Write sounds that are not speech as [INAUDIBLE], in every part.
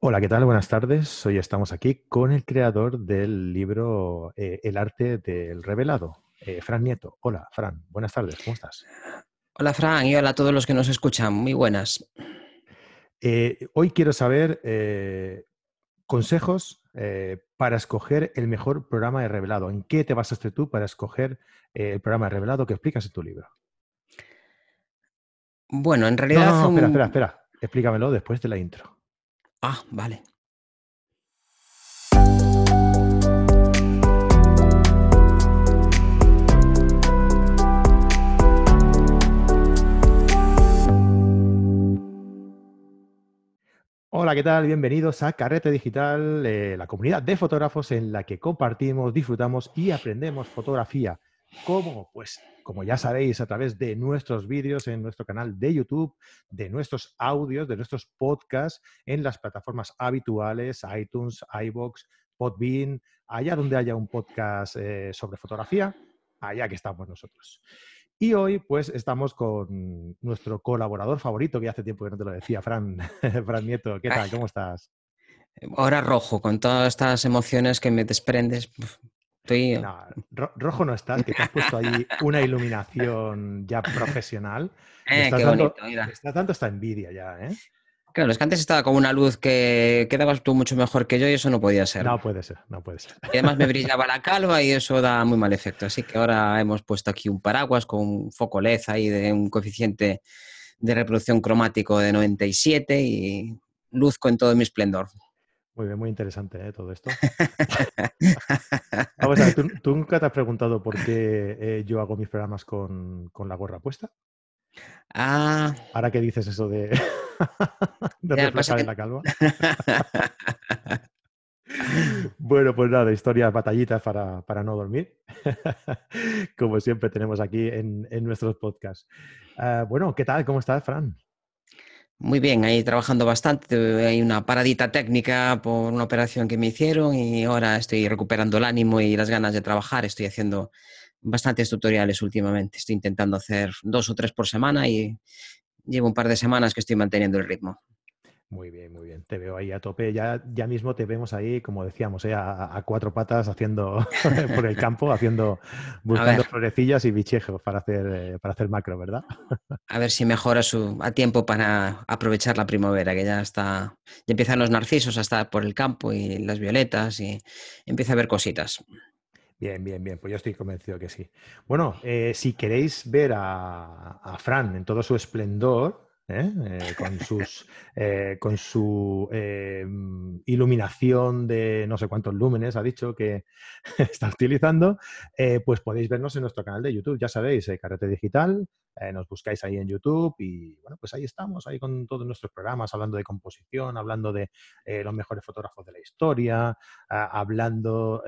Hola, ¿qué tal? Buenas tardes. Hoy estamos aquí con el creador del libro eh, El arte del revelado, eh, Fran Nieto. Hola, Fran. Buenas tardes. ¿Cómo estás? Hola, Fran, y hola a todos los que nos escuchan. Muy buenas. Eh, hoy quiero saber consejos para escoger el mejor programa de revelado. ¿En qué te basaste tú para escoger el programa de revelado que explicas en tu libro? Bueno, en realidad... No, no, espera, espera, espera. Explícamelo después de la intro. Ah, vale. Hola, ¿qué tal? Bienvenidos a Carrete Digital, eh, la comunidad de fotógrafos en la que compartimos, disfrutamos y aprendemos fotografía. ¿Cómo? Pues como ya sabéis, a través de nuestros vídeos en nuestro canal de YouTube, de nuestros audios, de nuestros podcasts en las plataformas habituales, iTunes, iBox, Podbean, allá donde haya un podcast eh, sobre fotografía, allá que estamos nosotros. Y hoy, pues, estamos con nuestro colaborador favorito, que hace tiempo que no te lo decía, Fran, [LAUGHS] Fran Nieto. ¿Qué tal? ¿Cómo estás? Ahora rojo, con todas estas emociones que me desprendes. No, rojo no estás, que te has puesto ahí una iluminación ya profesional. [LAUGHS] Eh, qué bonito, Está tanto esta envidia ya, ¿eh? Claro, es que antes estaba con una luz que quedabas tú mucho mejor que yo y eso no podía ser. No puede ser, no puede ser. Y además me [LAUGHS] brillaba la calva y eso da muy mal efecto. Así que ahora hemos puesto aquí un paraguas con un foco LED ahí de un coeficiente de reproducción cromático de 97 y luzco en todo mi esplendor. Muy bien, muy interesante ¿eh? todo esto. [LAUGHS] Vamos a ver, ¿tú, nunca te has preguntado por qué eh, yo hago mis programas con, la gorra puesta? Ah. Ahora que dices eso de, [LAUGHS] de reflejar en la calva. [LAUGHS] bueno, pues nada, historias, batallitas para, para no dormir. Como siempre tenemos aquí en, nuestros podcasts. Ah, bueno, ¿qué tal? ¿Cómo estás, Fran? Muy bien, ahí trabajando bastante. Hay una paradita técnica por una operación que me hicieron y ahora estoy recuperando el ánimo y las ganas de trabajar. Estoy haciendo bastantes tutoriales últimamente. Estoy intentando hacer dos o tres por semana y llevo un par de semanas que estoy manteniendo el ritmo. Muy bien, muy bien. Te veo ahí a tope. Ya, ya mismo te vemos ahí, como decíamos, ¿eh? a, cuatro patas haciendo [LAUGHS] por el campo, haciendo, buscando florecillas y bichejos para hacer, eh, para hacer macro, ¿verdad? a ver si mejora su, a tiempo para aprovechar la primavera, que ya está, ya empiezan los narcisos a estar por el campo y las violetas y empieza a ver cositas. Bien, bien, bien. Pues yo estoy convencido que sí. Bueno, eh, si queréis ver a, a Fran en todo su esplendor, ¿eh? Eh, con, sus, eh, con su iluminación de no sé cuántos lúmenes, ha dicho que [LAUGHS] está utilizando, pues podéis vernos en nuestro canal de YouTube. Ya sabéis, Carrete Digital, nos buscáis ahí en YouTube y bueno, pues ahí estamos, ahí con todos nuestros programas, hablando de composición, hablando de los mejores fotógrafos de la historia, hablando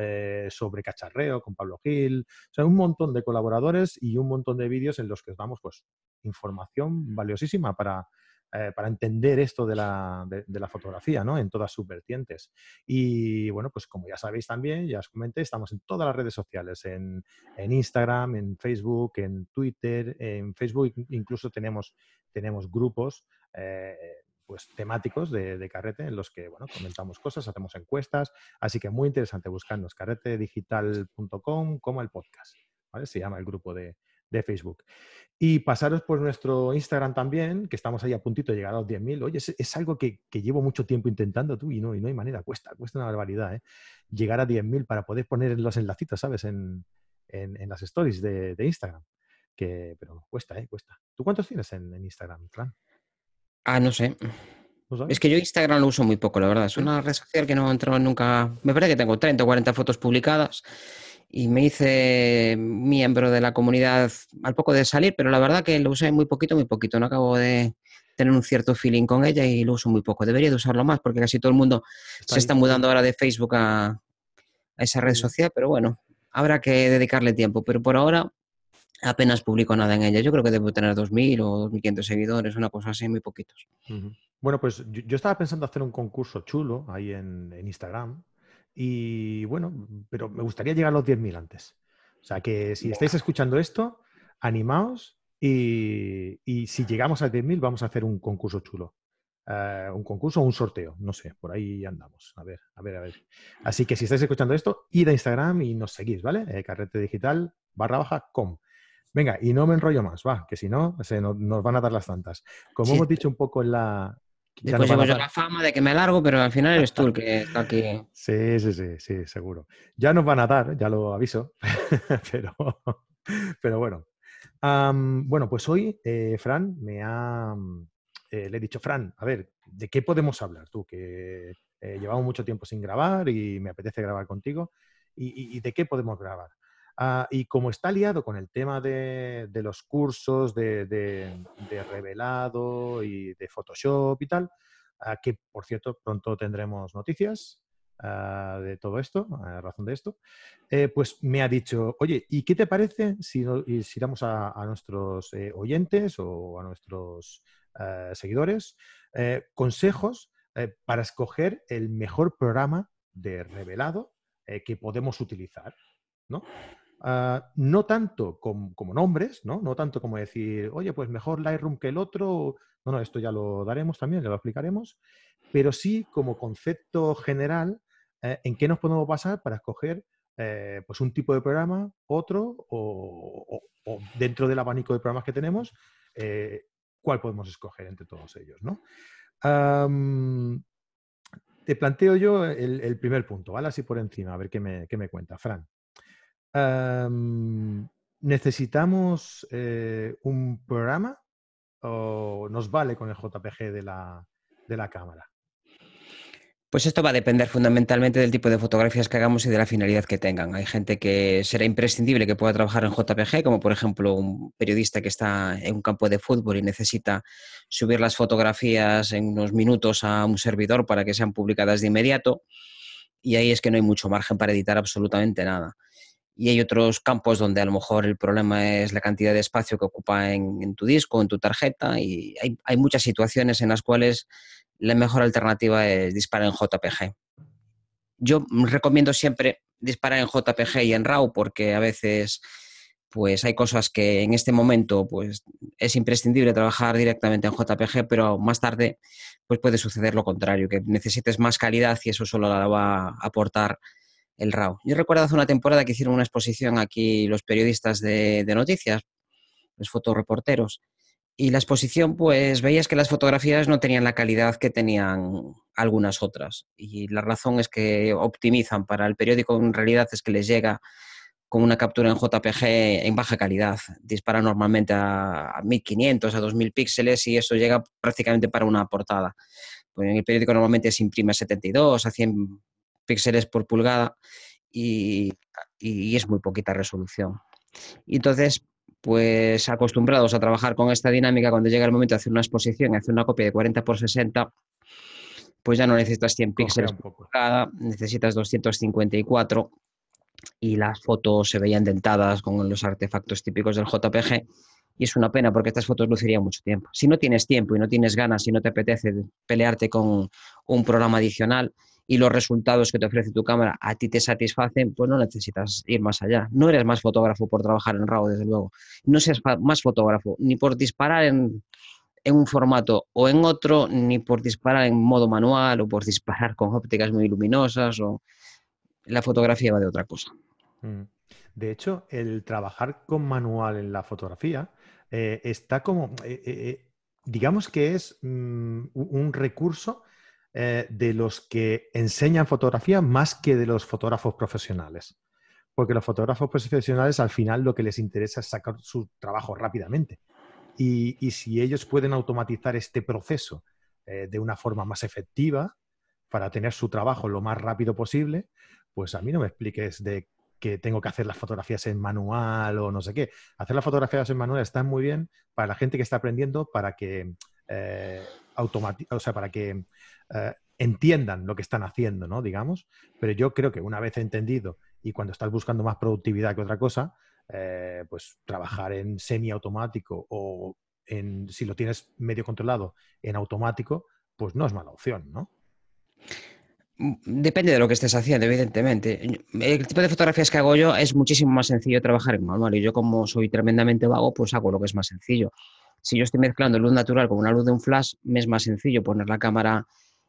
sobre cacharreo con Pablo Gil, o sea, un montón de colaboradores y un montón de vídeos en los que os damos pues información valiosísima para, eh, para entender esto de la, de, la, fotografía, ¿no? En todas sus vertientes. Y bueno, pues como ya sabéis también, ya os comenté, estamos en todas las redes sociales, en, en Instagram, en Facebook, en Twitter, en Facebook incluso tenemos, tenemos grupos. Eh, pues temáticos de, de, carrete en los que bueno, comentamos cosas, hacemos encuestas, así que muy interesante buscarnos carretedigital.com como el podcast, ¿vale? Se llama el grupo de, de Facebook. Y pasaros por nuestro Instagram también, que estamos ahí a puntito de llegar a los 10.000. Oye, es, algo que, llevo mucho tiempo intentando tú y no, y no hay manera, cuesta, cuesta una barbaridad, ¿eh? Llegar a 10.000 para poder poner los enlacitos, ¿sabes? En, las stories de, Instagram. Que, pero cuesta, ¿eh? Cuesta. ¿Tú cuántos tienes en, Instagram, Fran? Ah, no sé. es que yo Instagram lo uso muy poco, la verdad. Es una red social que no he entrado nunca. Me parece que tengo 30 o 40 fotos publicadas y me hice miembro de la comunidad al poco de salir, pero la verdad que lo usé muy poquito, muy poquito. No acabo de tener un cierto feeling con ella y lo uso muy poco. Debería de usarlo más porque casi todo el mundo se está mudando ahora de Facebook a, esa red social, pero bueno, habrá que dedicarle tiempo. Pero por ahora apenas publico nada en ella. Yo creo que debo tener 2.000 o 2.500 seguidores, una cosa así, muy poquitos. Bueno, pues yo, estaba pensando hacer un concurso chulo ahí en Instagram y bueno, pero me gustaría llegar a los 10.000 antes. O sea que si estáis escuchando esto, animaos y, si llegamos a 10.000 vamos a hacer un concurso chulo. eh, un concurso o un sorteo, no sé, por ahí andamos. A ver, a ver, a ver. Así que si estáis escuchando esto, id a Instagram y nos seguís, ¿vale? Eh, carrete digital barra baja com. Venga, y no me enrollo más, va, que si no, se nos, van a dar las tantas. Como hemos dicho un poco en la... Después llevo yo la fama de que me largo, pero al final eres tú el que está aquí. Sí, sí, sí, sí, seguro. Ya nos van a dar, ya lo aviso, [LAUGHS] pero, pero bueno. bueno, pues hoy, eh, Fran, me ha, eh, le he dicho, Fran, a ver, ¿de qué podemos hablar tú? Que eh, llevamos mucho tiempo sin grabar y me apetece grabar contigo. ¿Y, de qué podemos grabar? Ah, y como está liado con el tema de, los cursos de, revelado y de Photoshop y tal, que por cierto pronto tendremos noticias ah, de todo esto, a razón de esto, eh, pues me ha dicho, oye, ¿y qué te parece si, si damos a, nuestros oyentes o a nuestros eh, seguidores, eh, consejos eh, para escoger el mejor programa de revelado que podemos utilizar. ¿no? Ah, no tanto como, nombres, ¿no? no tanto como decir, oye, pues mejor Lightroom que el otro. No, no, esto ya lo daremos también, ya lo explicaremos, pero sí como concepto general en qué nos podemos basar para escoger pues un tipo de programa, otro, o, dentro del abanico de programas que tenemos, cuál podemos escoger entre todos ellos. ¿no? te planteo yo el, primer punto, ¿vale? Así por encima, a ver qué me, cuenta. Fran, ¿necesitamos eh, un programa o nos vale con el JPG de la cámara? Pues esto va a depender fundamentalmente del tipo de fotografías que hagamos y de la finalidad que tengan. Hay gente que será imprescindible que pueda trabajar en JPG, como por ejemplo un periodista que está en un campo de fútbol y necesita subir las fotografías en unos minutos a un servidor para que sean publicadas de inmediato. Y ahí es que no hay mucho margen para editar absolutamente nada. Y hay otros campos donde a lo mejor el problema es la cantidad de espacio que ocupa en, tu disco, en tu tarjeta. Y hay, hay muchas situaciones en las cuales la mejor alternativa es disparar en JPG. Yo recomiendo siempre disparar en JPG y en RAW porque a veces pues hay cosas que en este momento pues es imprescindible trabajar directamente en JPG, pero más tarde pues puede suceder lo contrario, que necesites más calidad y eso solo la va a aportar el RAW. Yo recuerdo hace una temporada que hicieron una exposición aquí los periodistas de, noticias, los fotoreporteros, y la exposición, pues veías que las fotografías no tenían la calidad que tenían algunas otras. Y la razón es que optimizan para el periódico, en realidad es que les llega con una captura en JPG en baja calidad. Dispara normalmente a 1500, a 2000 píxeles y eso llega prácticamente para una portada. Pues en el periódico normalmente se imprime a 72, a 100 píxeles por pulgada y, y es muy poquita resolución. Y entonces, pues acostumbrados a trabajar con esta dinámica, cuando llega el momento de hacer una exposición y hacer una copia de 40 por 60, pues ya no necesitas 100 píxeles por cada, necesitas 254 y las fotos se veían dentadas con los artefactos típicos del JPG y es una pena porque estas fotos lucirían mucho tiempo. Si no tienes tiempo y no tienes ganas y no te apetece pelearte con un programa adicional, y los resultados que te ofrece tu cámara a ti te satisfacen, pues no necesitas ir más allá. No eres más fotógrafo por trabajar en RAW, desde luego. No seas más fotógrafo ni por disparar en, un formato o en otro, ni por disparar en modo manual o por disparar con ópticas muy luminosas o la fotografía va de otra cosa. Mm. De hecho, el trabajar con manual en la fotografía eh, está como, eh, eh, digamos que es mm, un recurso eh, de los que enseñan fotografía más que de los fotógrafos profesionales. Porque los fotógrafos profesionales al final lo que les interesa es sacar su trabajo rápidamente. Y, si ellos pueden automatizar este proceso eh, de una forma más efectiva para tener su trabajo lo más rápido posible, pues a mí no me expliques de que tengo que hacer las fotografías en manual o no sé qué. Hacer las fotografías en manual está muy bien para la gente que está aprendiendo, para que eh, o sea, para que eh, entiendan lo que están haciendo, ¿no? Digamos. Pero yo creo que una vez entendido y cuando estás buscando más productividad que otra cosa, eh, pues trabajar en semiautomático o en, si lo tienes medio controlado, en automático, pues no es mala opción, ¿no? Depende de lo que estés haciendo, evidentemente. El tipo de fotografías que hago yo es muchísimo más sencillo trabajar en manual y yo como soy tremendamente vago, pues hago lo que es más sencillo. Si yo estoy mezclando luz natural con una luz de un flash, me es más sencillo poner la cámara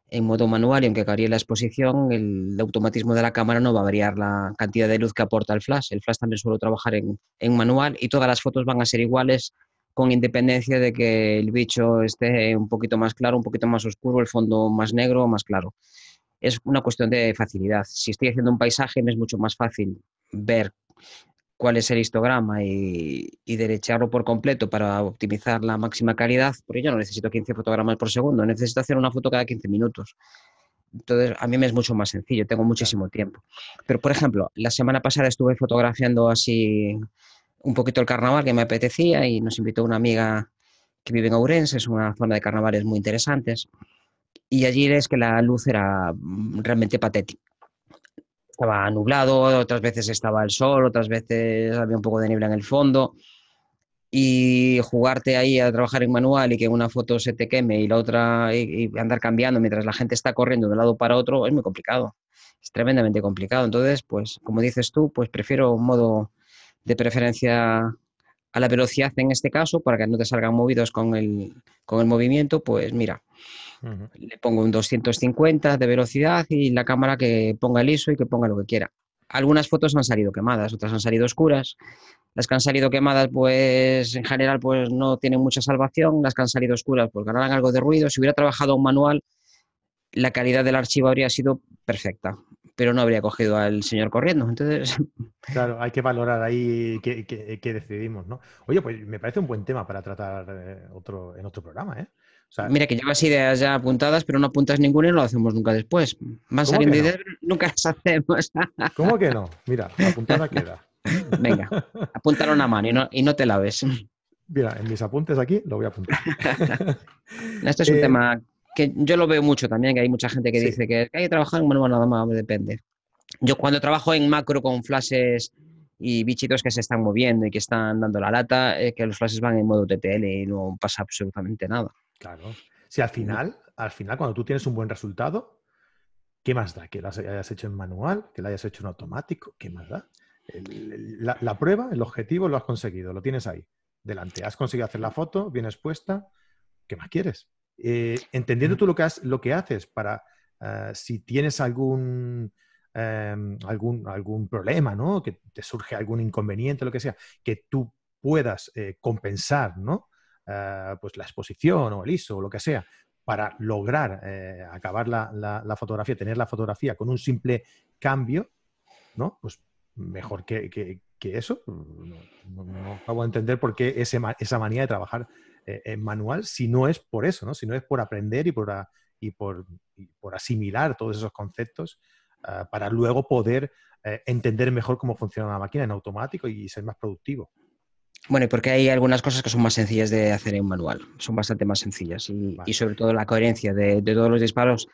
en modo manual y aunque varíe la exposición, el automatismo de la cámara no va a variar la cantidad de luz que aporta el flash. El flash también suele trabajar en, en manual y todas las fotos van a ser iguales con independencia de que el bicho esté un poquito más claro, un poquito más oscuro, el fondo más negro o más claro. Es una cuestión de facilidad. Si estoy haciendo un paisaje, me es mucho más fácil ver cuál es el histograma y, derecharlo por completo para optimizar la máxima calidad, porque yo no necesito 15 fotogramas por segundo, necesito hacer una foto cada 15 minutos. Entonces, a mí me es mucho más sencillo, tengo muchísimo tiempo. Pero, por ejemplo, la semana pasada estuve fotografiando así un poquito el carnaval que me apetecía y nos invitó una amiga que vive en Ourense, es una zona de carnavales muy interesantes. Y allí es que la luz era realmente patética estaba nublado, otras veces estaba el sol, otras veces había un poco de niebla en el fondo. Y jugarte ahí a trabajar en manual y que una foto se te queme y la otra y, andar cambiando mientras la gente está corriendo de un lado para otro es muy complicado. Es tremendamente complicado. Entonces, pues como dices tú, pues prefiero un modo de preferencia a la velocidad en este caso para que no te salgan movidos con el, con el movimiento. Pues mira, le pongo un 250 de velocidad y la cámara que ponga el ISO y que ponga lo que quiera. Algunas fotos han salido quemadas, otras han salido oscuras. Las que han salido quemadas, pues en general, pues no tienen mucha salvación. Las que han salido oscuras, pues ganarán algo de ruido. Si hubiera trabajado un manual, la calidad del archivo habría sido perfecta, pero no habría cogido al señor corriendo. Entonces. [LAUGHS] Claro, hay que valorar ahí qué, decidimos, ¿no? Oye, pues me parece un buen tema para tratar eh, otro, en otro programa, ¿eh? Mira que llevas ideas ya apuntadas, pero no apuntas ninguna y no lo hacemos nunca después. Van saliendo ideas, nunca las hacemos. [LAUGHS] ¿Cómo que no? Mira, apuntada queda. [LAUGHS] Venga, apuntar una mano y no, y no te laves. Mira, en mis apuntes aquí lo voy a apuntar. [LAUGHS] este es un eh, tema que yo lo veo mucho también, que hay mucha gente que dice que hay que trabajar en manual nada más, depende. Yo cuando trabajo en macro con flashes y bichitos que se están moviendo y que están dando la lata, es que los flashes van en modo TTL y no pasa absolutamente nada. Claro. Si al final, al final, cuando tú tienes un buen resultado, ¿qué más da? Que lo hayas hecho en manual, que lo hayas hecho en automático, ¿qué más da? la, prueba, el objetivo lo has conseguido, lo tienes ahí, delante. Has conseguido hacer la foto, bien expuesta, ¿qué más quieres? Eh, entendiendo tú lo que, lo que haces para, eh, si tienes algún, em, algún, algún problema, ¿no? Que te surge algún inconveniente, lo que sea, que tú puedas eh, compensar, ¿no? Eh, pues la exposición o el ISO o lo que sea, para lograr eh, acabar la, fotografía, tener la fotografía con un simple cambio, ¿no? Pues mejor que, eso. No, acabo de entender por qué esa manía de trabajar eh, en manual, si no es por eso, ¿no? Si no es por aprender y por, y por, por asimilar todos esos conceptos para luego poder entender mejor cómo funciona la máquina en automático y ser más productivo. Bueno, y porque hay algunas cosas que son más sencillas de hacer en manual, son bastante más sencillas y, sobre todo la coherencia de, todos los disparos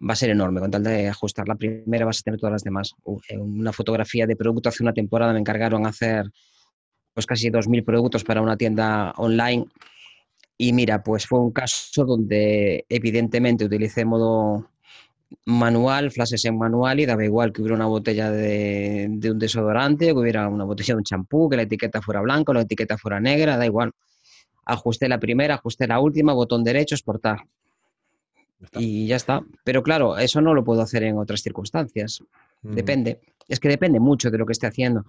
va a ser enorme. Con tal de ajustar la primera vas a tener todas las demás. En una fotografía de producto hace una temporada me encargaron hacer pues casi 2.000 productos para una tienda online y mira, pues fue un caso donde evidentemente utilicé modo manual, flashes en manual y daba igual que hubiera una botella de, un desodorante, que hubiera una botella de un champú, que la etiqueta fuera blanca, la etiqueta fuera negra, da igual. Ajusté la primera, ajusté la última, botón derecho, exportar. Y ya está. Pero claro, eso no lo puedo hacer en otras circunstancias. Mm. Depende. Es que depende mucho de lo que esté haciendo.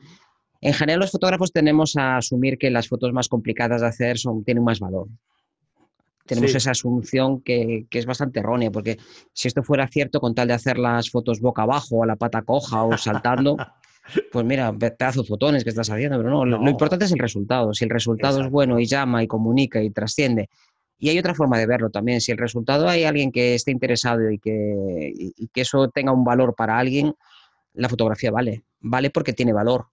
En general, los fotógrafos tenemos a asumir que las fotos más complicadas de hacer son, tienen más valor tenemos esa asunción que, es bastante errónea, porque si esto fuera cierto, con tal de hacer las fotos boca abajo, a la pata coja o saltando, [LAUGHS] pues mira, pedazo de fotones que estás haciendo, pero no, Lo, importante es el resultado. Si el resultado es bueno y llama y comunica y trasciende, y hay otra forma de verlo también, si el resultado hay alguien que esté interesado y que, y que eso tenga un valor para alguien, la fotografía vale, vale porque tiene valor.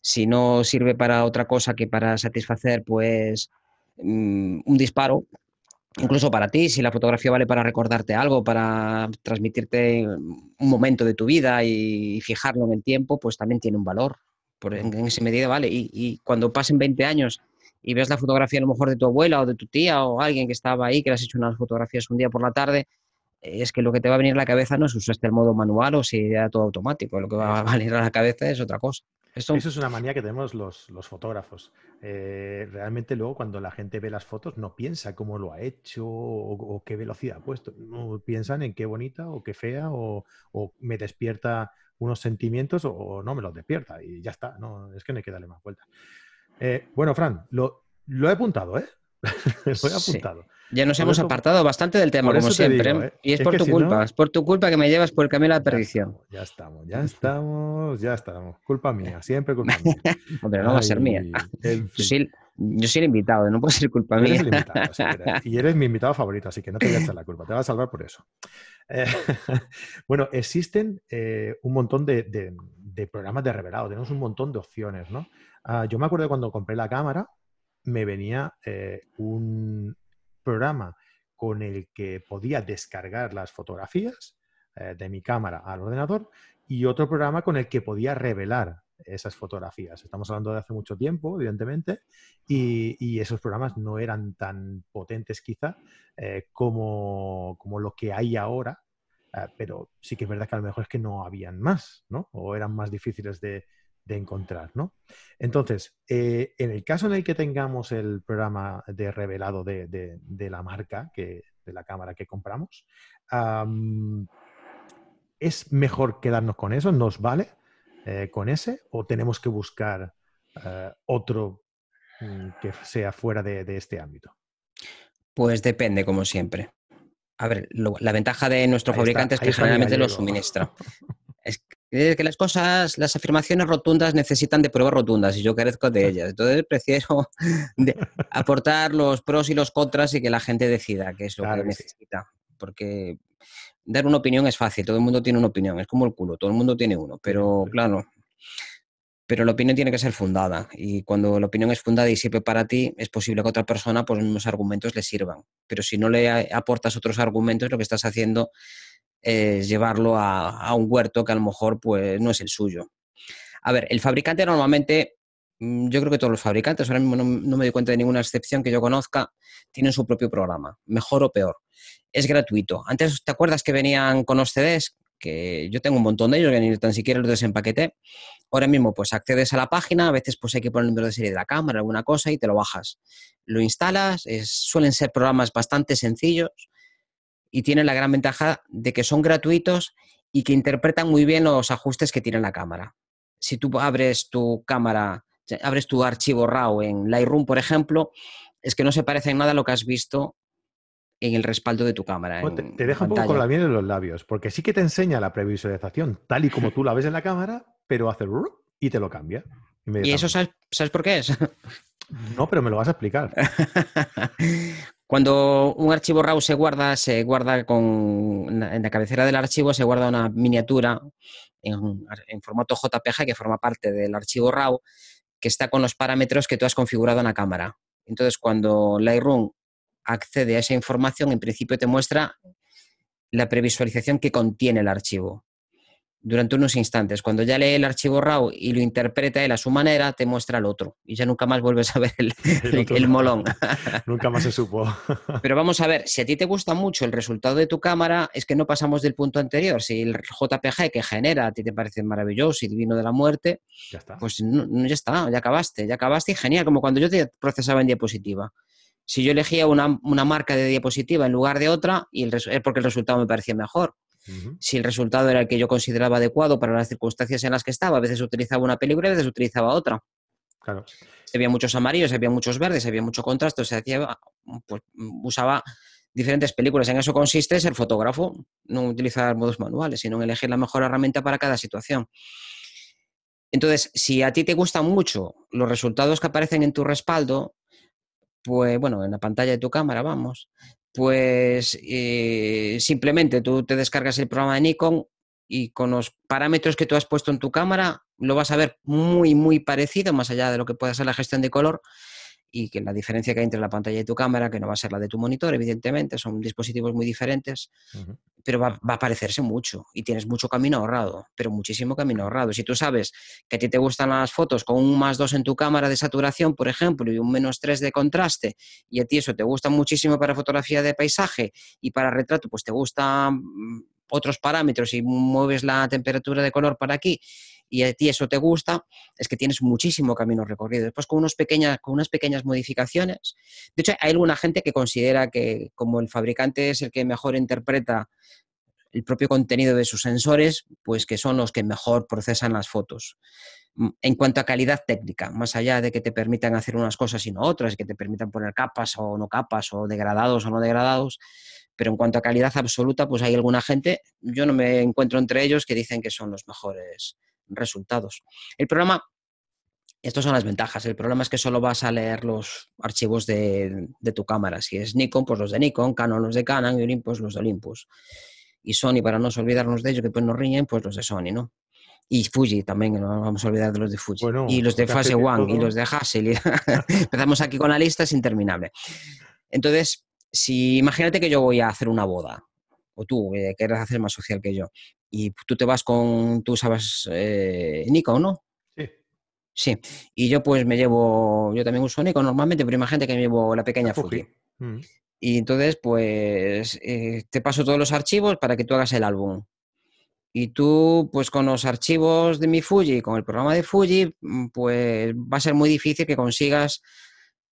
Si no sirve para otra cosa que para satisfacer, pues mm, un disparo, incluso para ti, si la fotografía vale para recordarte algo, para transmitirte un momento de tu vida y fijarlo en el tiempo, pues también tiene un valor. Por, en, esa medida vale. Y, cuando pasen 20 años y ves la fotografía a lo mejor de tu abuela o de tu tía o alguien que estaba ahí, que le has hecho unas fotografías un día por la tarde, es que lo que te va a venir a la cabeza no es usaste el modo manual o si era todo automático. Lo que va a [LAUGHS] venir a la cabeza es otra cosa. Eso es una manía que tenemos los, fotógrafos. Eh, realmente luego cuando la gente ve las fotos no piensa cómo lo ha hecho o, qué velocidad ha puesto. No piensan en qué bonita o qué fea o, me despierta unos sentimientos o, no me los despierta y ya está. No, es que no hay que darle más vueltas. Eh, bueno, Fran, lo, lo he apuntado, ¿eh? [LAUGHS] Lo he apuntado. Ya nos hemos apartado bastante del tema, como siempre. ¿eh? Y es, por tu culpa, es por tu culpa que me llevas por el camino de la perdición. Ya estamos, ya estamos, ya estamos. Culpa mía, siempre culpa mía. [LAUGHS] Hombre, no va a ser mía. Yo, soy, el invitado, no puede ser culpa mía. [LAUGHS] y eres mi invitado favorito, así que no te voy a echar la culpa, te vas a salvar por eso. Eh, [LAUGHS] bueno, existen eh, un montón de, programas de revelado, tenemos un montón de opciones, ¿no? Ah, yo me acuerdo de cuando compré la cámara, me venía un, programa con el que podía descargar las fotografías eh, de mi cámara al ordenador y otro programa con el que podía revelar esas fotografías. Estamos hablando de hace mucho tiempo, evidentemente, y, esos programas no eran tan potentes quizá eh, como, como, lo que hay ahora, eh, pero sí que es verdad que a lo mejor es que no habían más, ¿no? O eran más difíciles de, de encontrar, ¿no? Entonces, eh, en el caso en el que tengamos el programa de revelado de, la marca, que, de la cámara que compramos, ¿es mejor quedarnos con eso? ¿Nos vale eh, con ese? ¿O tenemos que buscar eh, otro mm, que sea fuera de, este ámbito? Pues depende, como siempre. A ver, la ventaja de nuestro fabricante es que generalmente lo suministra. Es [LAUGHS] que las cosas, las afirmaciones rotundas necesitan de pruebas rotundas y yo carezco de [LAUGHS] ellas. Entonces prefiero aportar los pros y los contras y que la gente decida qué es lo que necesita. Porque dar una opinión es fácil, todo el mundo tiene una opinión, es como el culo, todo el mundo tiene uno, pero claro, pero la opinión tiene que ser fundada y cuando la opinión es fundada y sirve para ti, es posible que a otra persona pues, los mismos argumentos le sirvan. Pero si no le aportas otros argumentos, lo que estás haciendo es llevarlo a, un huerto que a lo mejor pues, no es el suyo. A ver, el fabricante normalmente, mm, yo creo que todos los fabricantes, ahora mismo no, me doy cuenta de ninguna excepción que yo conozca, tienen su propio programa, mejor o peor. Es gratuito. Antes, ¿te acuerdas que venían con los CDs? Que yo tengo un montón de ellos, que ni tan siquiera los desempaqueté. Ahora mismo, pues accedes a la página, a veces pues hay que poner el número de serie de la cámara, alguna cosa, y te lo bajas. Lo instalas, suelen ser programas bastante sencillos, y tienen la gran ventaja de que son gratuitos y que interpretan muy bien los ajustes que tiene la cámara. Si tú abres tu cámara, abres tu archivo RAW en Lightroom, por ejemplo, es que no se parece en nada a lo que has visto en el respaldo de tu cámara. te, deja un poco con la miel en los labios, porque sí que te enseña la previsualización tal y como tú la ves en la cámara, pero hace y te lo cambia. ¿Y eso sabes, sabes por qué es? No, pero me lo vas a explicar. [LAUGHS] Cuando un archivo RAW se guarda, se guarda con, en la cabecera del archivo se guarda una miniatura en, formato JPG que forma parte del archivo RAW que está con los parámetros que tú has configurado en la cámara. Entonces, cuando Lightroom accede a esa información, en principio te muestra la previsualización que contiene el archivo durante unos instantes. Cuando ya lee el archivo RAW y lo interpreta él a su manera, te muestra el otro. Y ya nunca más vuelves a ver el, [LAUGHS] molón. [LAUGHS] nunca más se supo. [LAUGHS] Pero vamos a ver, si a ti te gusta mucho el resultado de tu cámara, es que no pasamos del punto anterior. Si el JPG que genera a ti te parece maravilloso y divino de la muerte, pues ya está, ya acabaste, ya acabaste y genial, como cuando yo te procesaba en diapositiva. Si yo elegía una, marca de diapositiva en lugar de otra, y es porque el resultado me parecía mejor si el resultado era el que yo consideraba adecuado para las circunstancias en las que estaba. A veces utilizaba una película y a veces utilizaba otra. Claro. Había muchos amarillos, había muchos verdes, había mucho contraste, o sea, hacía, pues, usaba diferentes películas. En eso consiste ser fotógrafo, no utilizar modos manuales, sino elegir la mejor herramienta para cada situación. Entonces, si a ti te gustan mucho los resultados que aparecen en tu respaldo, pues bueno, en la pantalla de tu cámara, vamos, pues eh, simplemente tú te descargas el programa de Nikon y con los parámetros que tú has puesto en tu cámara lo vas a ver muy, muy parecido, más allá de lo que pueda ser la gestión de color y que la diferencia que hay entre la pantalla y tu cámara, que no va a ser la de tu monitor, evidentemente, son dispositivos muy diferentes, pero va, a parecerse mucho y tienes mucho camino ahorrado, pero muchísimo camino ahorrado. Si tú sabes que a ti te gustan las fotos con un más 2 en tu cámara de saturación, por ejemplo, y un menos 3 de contraste, y a ti eso te gusta muchísimo para fotografía de paisaje y para retrato, pues te gustan mm, otros parámetros y mueves la temperatura de color para aquí y a ti eso te gusta, es que tienes muchísimo camino recorrido. Después con, unos pequeñas, con unas pequeñas modificaciones. De hecho, hay alguna gente que considera que como el fabricante es el que mejor interpreta el propio contenido de sus sensores, pues que son los que mejor procesan las fotos. Mm, en cuanto a calidad técnica, más allá de que te permitan hacer unas cosas y no otras, que te permitan poner capas o no capas, o degradados o no degradados, pero en cuanto a calidad absoluta, pues hay alguna gente, yo no me encuentro entre ellos, que dicen que son los mejores resultados. El programa, estas son las ventajas, el problema es que solo vas a leer los archivos de, tu cámara. Si es Nikon, pues los de Nikon, Canon los de Canon y Olympus los de Olympus. Y Sony, para no olvidarnos de ellos, que pues nos riñen, pues los de Sony, ¿no? Y Fuji también, no vamos a olvidar de los de Fuji. y los de Phase One, y los de Hassel. [LAUGHS] Empezamos aquí con la lista, es interminable. Entonces, si imagínate que yo voy a hacer una boda, o tú que quieres hacer más social que yo, y tú te vas con, tú sabes, eh, Nikon, ¿no? Sí. Sí, y yo pues me llevo, yo también uso Nikon normalmente, pero imagínate que me llevo la pequeña Fuji. Mm. Y entonces, pues, eh, te paso todos los archivos para que tú hagas el álbum. Y tú, pues con los archivos de mi Fuji, con el programa de Fuji, mm, pues va a ser muy difícil que consigas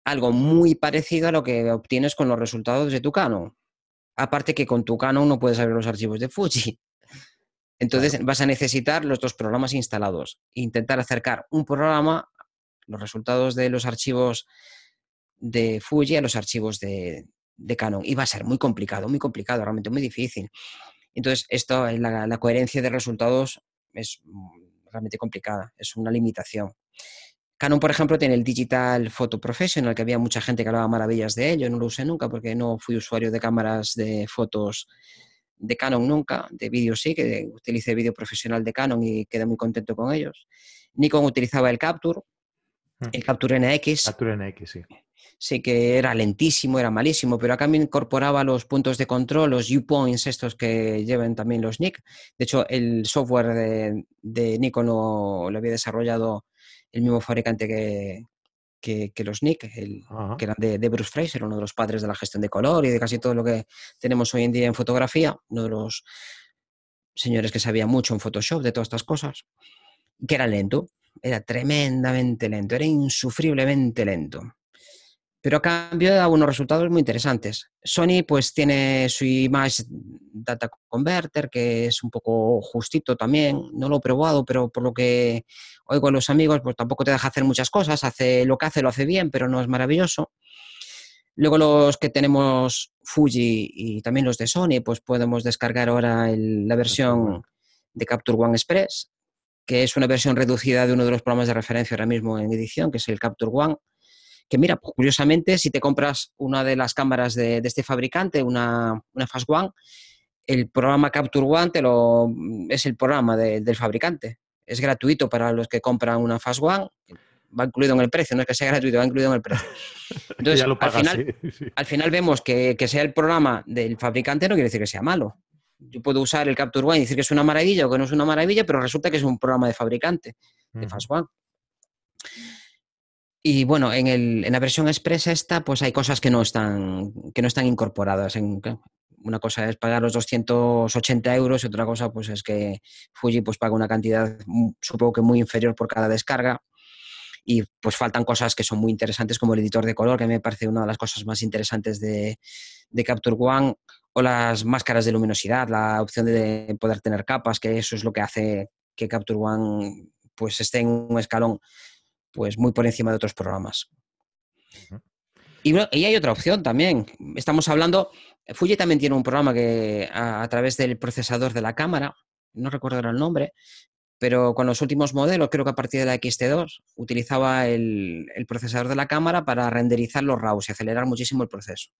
algo muy parecido a lo que obtienes con los resultados de tu Canon. Aparte que con tu Canon no puedes abrir los archivos de Fuji. Entonces vas a necesitar los dos programas instalados. Intentar acercar un programa, los resultados de los archivos de Fuji a los archivos de, Canon. Y va a ser muy complicado, muy complicado, realmente muy difícil. Entonces, esto, la, la coherencia de resultados es realmente complicada, es una limitación. Canon, por ejemplo, tiene el Digital Photo Professional, que había mucha gente que hablaba maravillas de ello, no lo usé nunca porque no fui usuario de cámaras de fotos de Canon nunca, de vídeo sí, que utilicé vídeo profesional de Canon y quedé muy contento con ellos. Nikon utilizaba el Capture, mm. el Capture NX. Capture NX, sí sí que era lentísimo, era malísimo, pero acá me incorporaba los puntos de control, los U-points estos que llevan también los NIC. De hecho, el software de, Nikon lo, había desarrollado el mismo fabricante que, los NIC, que eran de, de, Bruce Fraser, uno de los padres de la gestión de color y de casi todo lo que tenemos hoy en día en fotografía, uno de los señores que sabía mucho en Photoshop de todas estas cosas, que era lento, era tremendamente lento, era insufriblemente lento pero a cambio da unos resultados muy interesantes. Sony pues tiene su Image Data Converter, que es un poco justito también, no lo he probado, pero por lo que oigo a los amigos, pues tampoco te deja hacer muchas cosas, hace lo que hace, lo hace bien, pero no es maravilloso. Luego los que tenemos Fuji y también los de Sony, pues podemos descargar ahora la versión de Capture One Express, que es una versión reducida de uno de los programas de referencia ahora mismo en edición, que es el Capture One que mira, pues, curiosamente, si te compras una de las cámaras de, este fabricante, una, una, Fast One, el programa Capture One te lo, es el programa del fabricante. Es gratuito para los que compran una Fast One, va incluido en el precio, no es que sea [LAUGHS] gratuito, va incluido en el precio. [LAUGHS] Entonces, al, final, al final vemos que, que, sea el programa del fabricante no quiere decir que sea malo. Yo puedo usar el Capture One y decir que es una maravilla o que no es una maravilla, pero resulta que es un programa de fabricante, de Fast One. Y bueno, en, el, en la versión expresa esta, pues hay cosas que no están, que no están incorporadas. En, una cosa es pagar los 280 euros y otra cosa pues es que Fuji pues paga una cantidad supongo que muy inferior por cada descarga y pues faltan cosas que son muy interesantes como el editor de color que me parece una de las cosas más interesantes de, de Capture One o las máscaras de luminosidad, la opción de poder tener capas que eso es lo que hace que Capture One pues esté en un escalón pues muy por encima de otros programas. Y, hay otra opción también. Estamos hablando, Fuji también tiene un programa que a, través del procesador de la cámara, no recuerdo el nombre, pero con los últimos modelos, creo que a partir de la XT2, utilizaba el, el procesador de la cámara para renderizar los RAWs y acelerar muchísimo el proceso.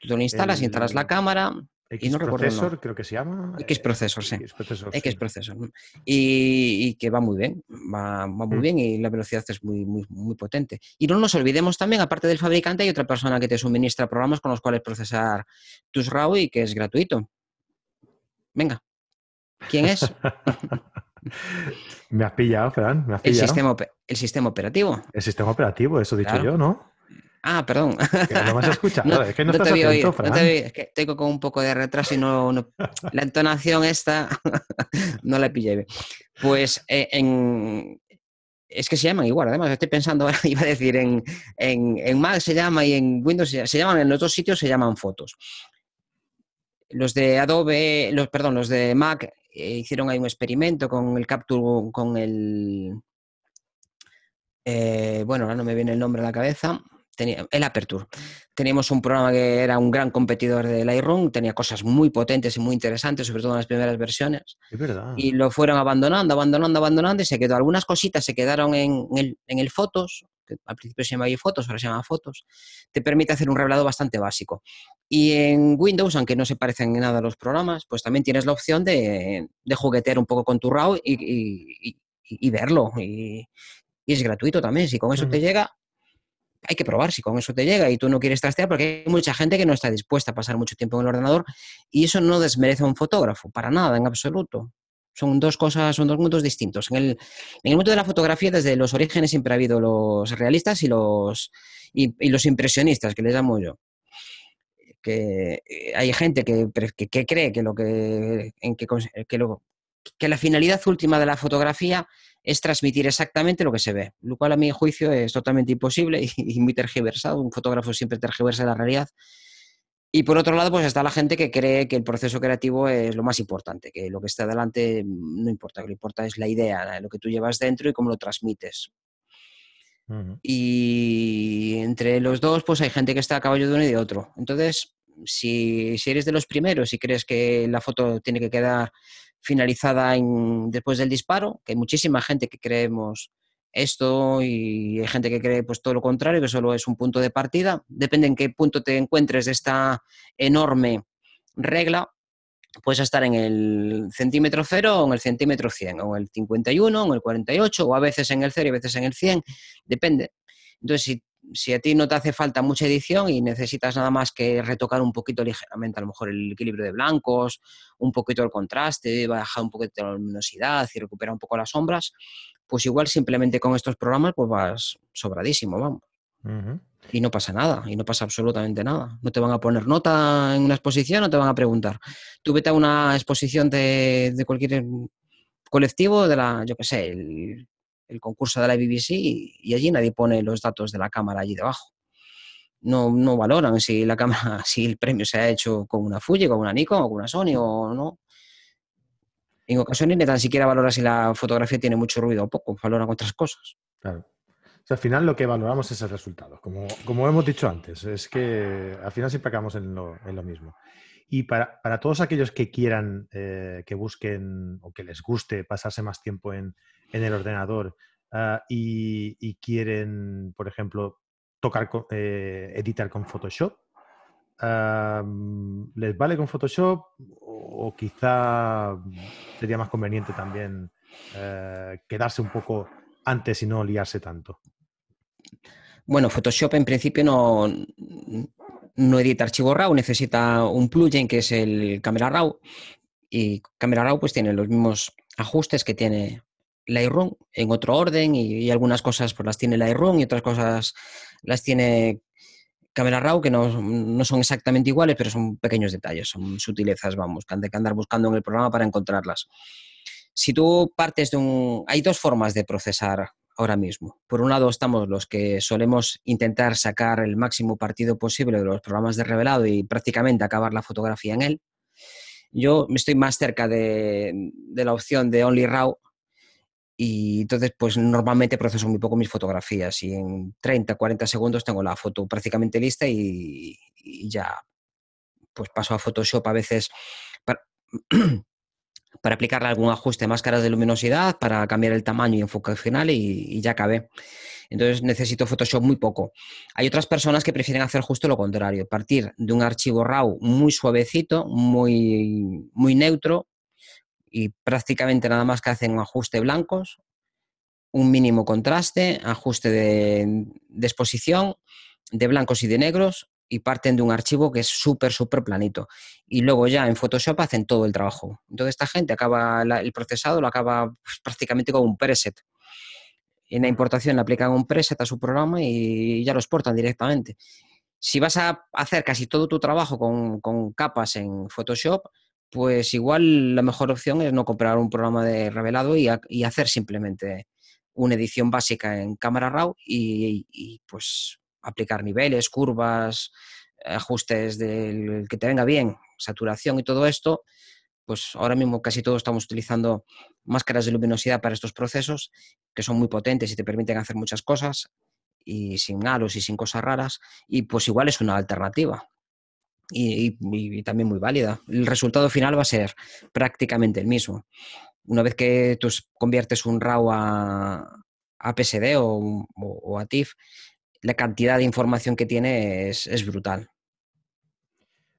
Tú lo instalas, instalas la cámara, X y no procesor, creo que se llama. X procesor, sí. X procesor. Y, que va muy bien, va, muy mm. bien y la velocidad es muy, muy, muy potente. Y no nos olvidemos también, aparte del fabricante, hay otra persona que te suministra programas con los cuales procesar tus RAW y que es gratuito. Venga, ¿quién es? [LAUGHS] me has pillado, Fran, me has pillado. El sistema, el sistema operativo. El sistema operativo, eso he dicho yo, ¿no? Ah, perdón. Que no me has escuchado, [LAUGHS] es que no, estás te atento, Fran. No te es que tengo con un poco de retraso y no, [LAUGHS] la entonación esta [LAUGHS] no la pillé. Pues eh, en, es que se llaman igual, además estoy pensando ahora, iba a decir, en, en, Mac se llama y en Windows se, llaman, en los dos sitios se llaman fotos. Los de Adobe, los, perdón, los de Mac eh, hicieron ahí un experimento con el Capture, con el... Eh, bueno, ahora no me viene el nombre a la cabeza el Aperture. Teníamos un programa que era un gran competidor del Lightroom, tenía cosas muy potentes y muy interesantes, sobre todo en las primeras versiones. Es verdad. Y lo fueron abandonando, abandonando, abandonando y se quedó. Algunas cositas se quedaron en, el, en el Fotos, que al principio se llamaba Fotos, ahora se llama Fotos. Te permite hacer un revelado bastante básico. Y en Windows, aunque no se parecen en nada a los programas, pues también tienes la opción de, de juguetear un poco con tu RAW y, y, verlo. Y, es gratuito también. Si con eso te llega, hay que probar si con eso te llega y tú no quieres trastear, porque hay mucha gente que no está dispuesta a pasar mucho tiempo en el ordenador y eso no desmerece a un fotógrafo, para nada, en absoluto. Son dos cosas, son dos mundos distintos. En el, en el mundo de la fotografía, desde los orígenes siempre ha habido los realistas y los, y, los impresionistas, que les llamo yo que eh, hay gente que, que, cree que lo que, en que, que, lo, que la finalidad última de la fotografía es transmitir exactamente lo que se ve, lo cual a mi juicio es totalmente imposible [LAUGHS] y, muy tergiversado. Un fotógrafo siempre tergiversa la realidad. Y por otro lado, pues está la gente que cree que el proceso creativo es lo más importante, que lo que está delante no importa, lo que importa es la idea, lo que tú llevas dentro y cómo lo transmites. Y entre los dos, pues hay gente que está a caballo de uno y de otro. Entonces, si, si eres de los primeros y crees que la foto tiene que quedar finalizada en, después del disparo, que hay muchísima gente que creemos esto y hay gente que cree pues todo lo contrario, que solo es un punto de partida. Depende en qué punto te encuentres de esta enorme regla. Puedes estar en el centímetro cero o en el centímetro 100, o en el 51, o en el 48, o a veces en el 0 y a veces en el 100, depende. Entonces, si si a ti no te hace falta mucha edición y necesitas nada más que retocar un poquito ligeramente, a lo mejor el equilibrio de blancos, un poquito el contraste, bajar un poquito la luminosidad y recuperar un poco las sombras, pues igual simplemente con estos programas pues vas sobradísimo, vamos. Y no pasa nada, y no pasa absolutamente nada. No te van a poner nota en una exposición, no te van a preguntar. Tú vete a una exposición de, de cualquier colectivo, de la, yo qué sé, el el concurso de la BBC y, allí nadie pone los datos de la cámara allí debajo. No, no valoran si la cámara, [LAUGHS] si el premio se ha hecho con una Fuji, con una Nikon o con una Sony o no. En ocasiones ni tan siquiera valora si la fotografía tiene mucho ruido o poco, valoran otras cosas. Claro. al final lo que valoramos es el resultado, como, como hemos dicho antes, es que al final siempre acabamos en lo, en lo mismo. Y para, para, todos aquellos que quieran, eh, que busquen o que les guste pasarse más tiempo en, en el ordenador ah, y, quieren, por ejemplo, tocar, eh, editar con Photoshop, ¿les vale con Photoshop o, quizá sería más conveniente también eh, quedarse un poco antes y no liarse tanto? Bueno, Photoshop en principio no, no edita archivo RAW, necesita un plugin que es el Camera RAW y Camera RAW pues tiene los mismos ajustes que tiene Lightroom en otro orden y, algunas cosas pues las tiene Lightroom y otras cosas las tiene Camera Raw que no, son exactamente iguales, pero son pequeños detalles, son sutilezas, vamos, que han de andar buscando en el programa para encontrarlas. Si tú partes de un... Hay dos formas de procesar ahora mismo. Por un lado estamos los que solemos intentar sacar el máximo partido posible de los programas de revelado y prácticamente acabar la fotografía en él. Yo estoy más cerca de, de la opción de Only Raw, y entonces, pues normalmente proceso muy poco mis fotografías y en 30, 40 segundos tengo la foto prácticamente lista y, ya pues paso a Photoshop a veces para, [CLEARS THROAT] para, aplicarle algún ajuste más caras de luminosidad, para cambiar el tamaño y enfoque final y, ya acabé. Entonces necesito Photoshop muy poco. Hay otras personas que prefieren hacer justo lo contrario, partir de un archivo RAW muy suavecito, muy, muy neutro, y prácticamente nada más que hacen ajuste blancos, un mínimo contraste, ajuste de, exposición de blancos y de negros y parten de un archivo que es súper, súper planito. Y luego ya en Photoshop hacen todo el trabajo. Entonces esta gente acaba, el procesado lo acaba pues, prácticamente con un preset. En la importación le aplican un preset a su programa y ya lo exportan directamente. Si vas a hacer casi todo tu trabajo con, capas en Photoshop, pues igual la mejor opción es no comprar un programa de revelado y, hacer simplemente una edición básica en cámara RAW y, pues aplicar niveles, curvas, ajustes del que te venga bien, saturación y todo esto, pues ahora mismo casi todos estamos utilizando máscaras de luminosidad para estos procesos, que son muy potentes y te permiten hacer muchas cosas, y sin halos y sin cosas raras, y pues igual es una alternativa. Y, también muy válida. El resultado final va a ser prácticamente el mismo. Una vez que tú conviertes un RAW a, a PSD o, a TIFF, la cantidad de información que tiene es, brutal.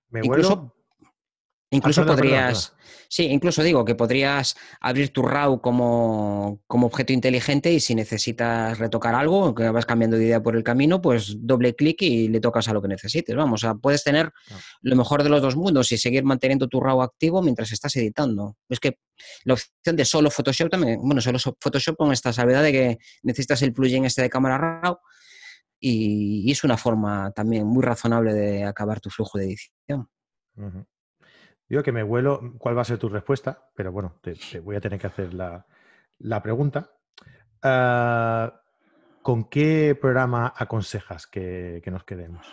Me Incluso Incluso podrías, sí, incluso digo que podrías abrir tu RAW como, objeto inteligente y si necesitas retocar algo, que vas cambiando de idea por el camino, pues doble clic y le tocas a lo que necesites. Vamos, o sea, puedes tener lo mejor de los dos mundos y seguir manteniendo tu RAW activo mientras estás editando. Es que la opción de solo Photoshop también, bueno, solo Photoshop con esta salvedad de que necesitas el plugin este de cámara RAW y, es una forma también muy razonable de acabar tu flujo de edición. Digo que me huelo cuál va a ser tu respuesta, pero bueno, te, voy a tener que hacer la, pregunta. Ah, ¿Con qué programa aconsejas que, nos quedemos?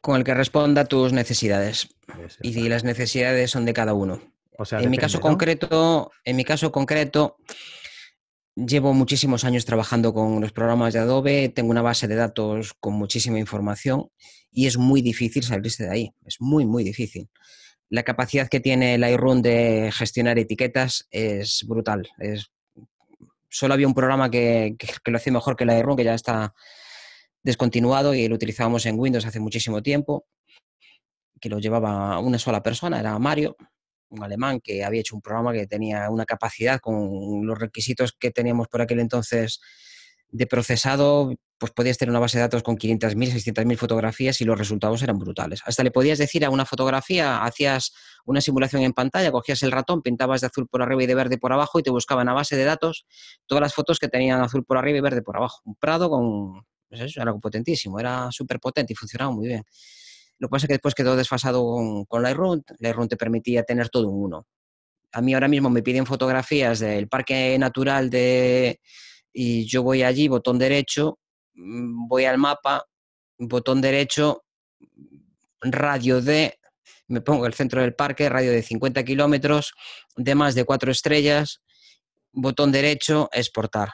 Con el que responda a tus necesidades. y las necesidades son de cada uno. en mi caso concreto, en mi caso concreto, llevo muchísimos años trabajando con los programas de Adobe, tengo una base de datos con muchísima información y es muy difícil salirse de ahí, es muy, muy difícil. La capacidad que tiene Lightroom de gestionar etiquetas es brutal. Es, solo había un programa que, lo hacía mejor que Lightroom, que ya está descontinuado y lo utilizábamos en Windows hace muchísimo tiempo, que lo llevaba una sola persona, era Mario, un alemán que había hecho un programa que tenía una capacidad con los requisitos que teníamos por aquel entonces de procesado, pues podías tener una base de datos con 500.000, 600.000 fotografías y los resultados eran brutales. Hasta le podías decir a una fotografía, hacías una simulación en pantalla, cogías el ratón, pintabas de azul por arriba y de verde por abajo y te buscaban a base de datos todas las fotos que tenían azul por arriba y verde por abajo. Un prado con... Pues eso, era potentísimo, era súper potente y funcionaba muy bien. Lo que pasa es que después quedó desfasado con, con Lightroom. Lightroom te permitía tener todo en uno. A mí ahora mismo me piden fotografías del parque natural de, y yo voy allí, botón derecho, mm, voy al mapa, botón derecho, radio de, me pongo el centro del parque, radio de 50 kilómetros, de más de cuatro estrellas, botón derecho, exportar,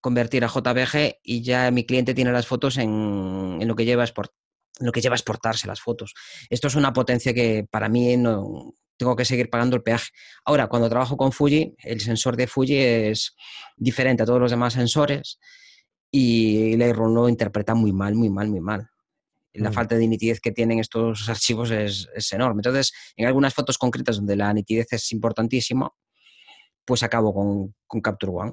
convertir a JPG y ya mi cliente tiene las fotos en, lo que lleva lo que lleva a exportarse las fotos. Esto es una potencia que para mí no, tengo que seguir pagando el peaje. Ahora, cuando trabajo con Fuji, el sensor de Fuji es diferente a todos los demás sensores y Lightroom lo interpreta muy mal, muy mal, muy mal. La mm. falta de nitidez que tienen estos archivos es, enorme. Entonces, en algunas fotos concretas donde la nitidez es importantísima, pues acabo con, Capture One.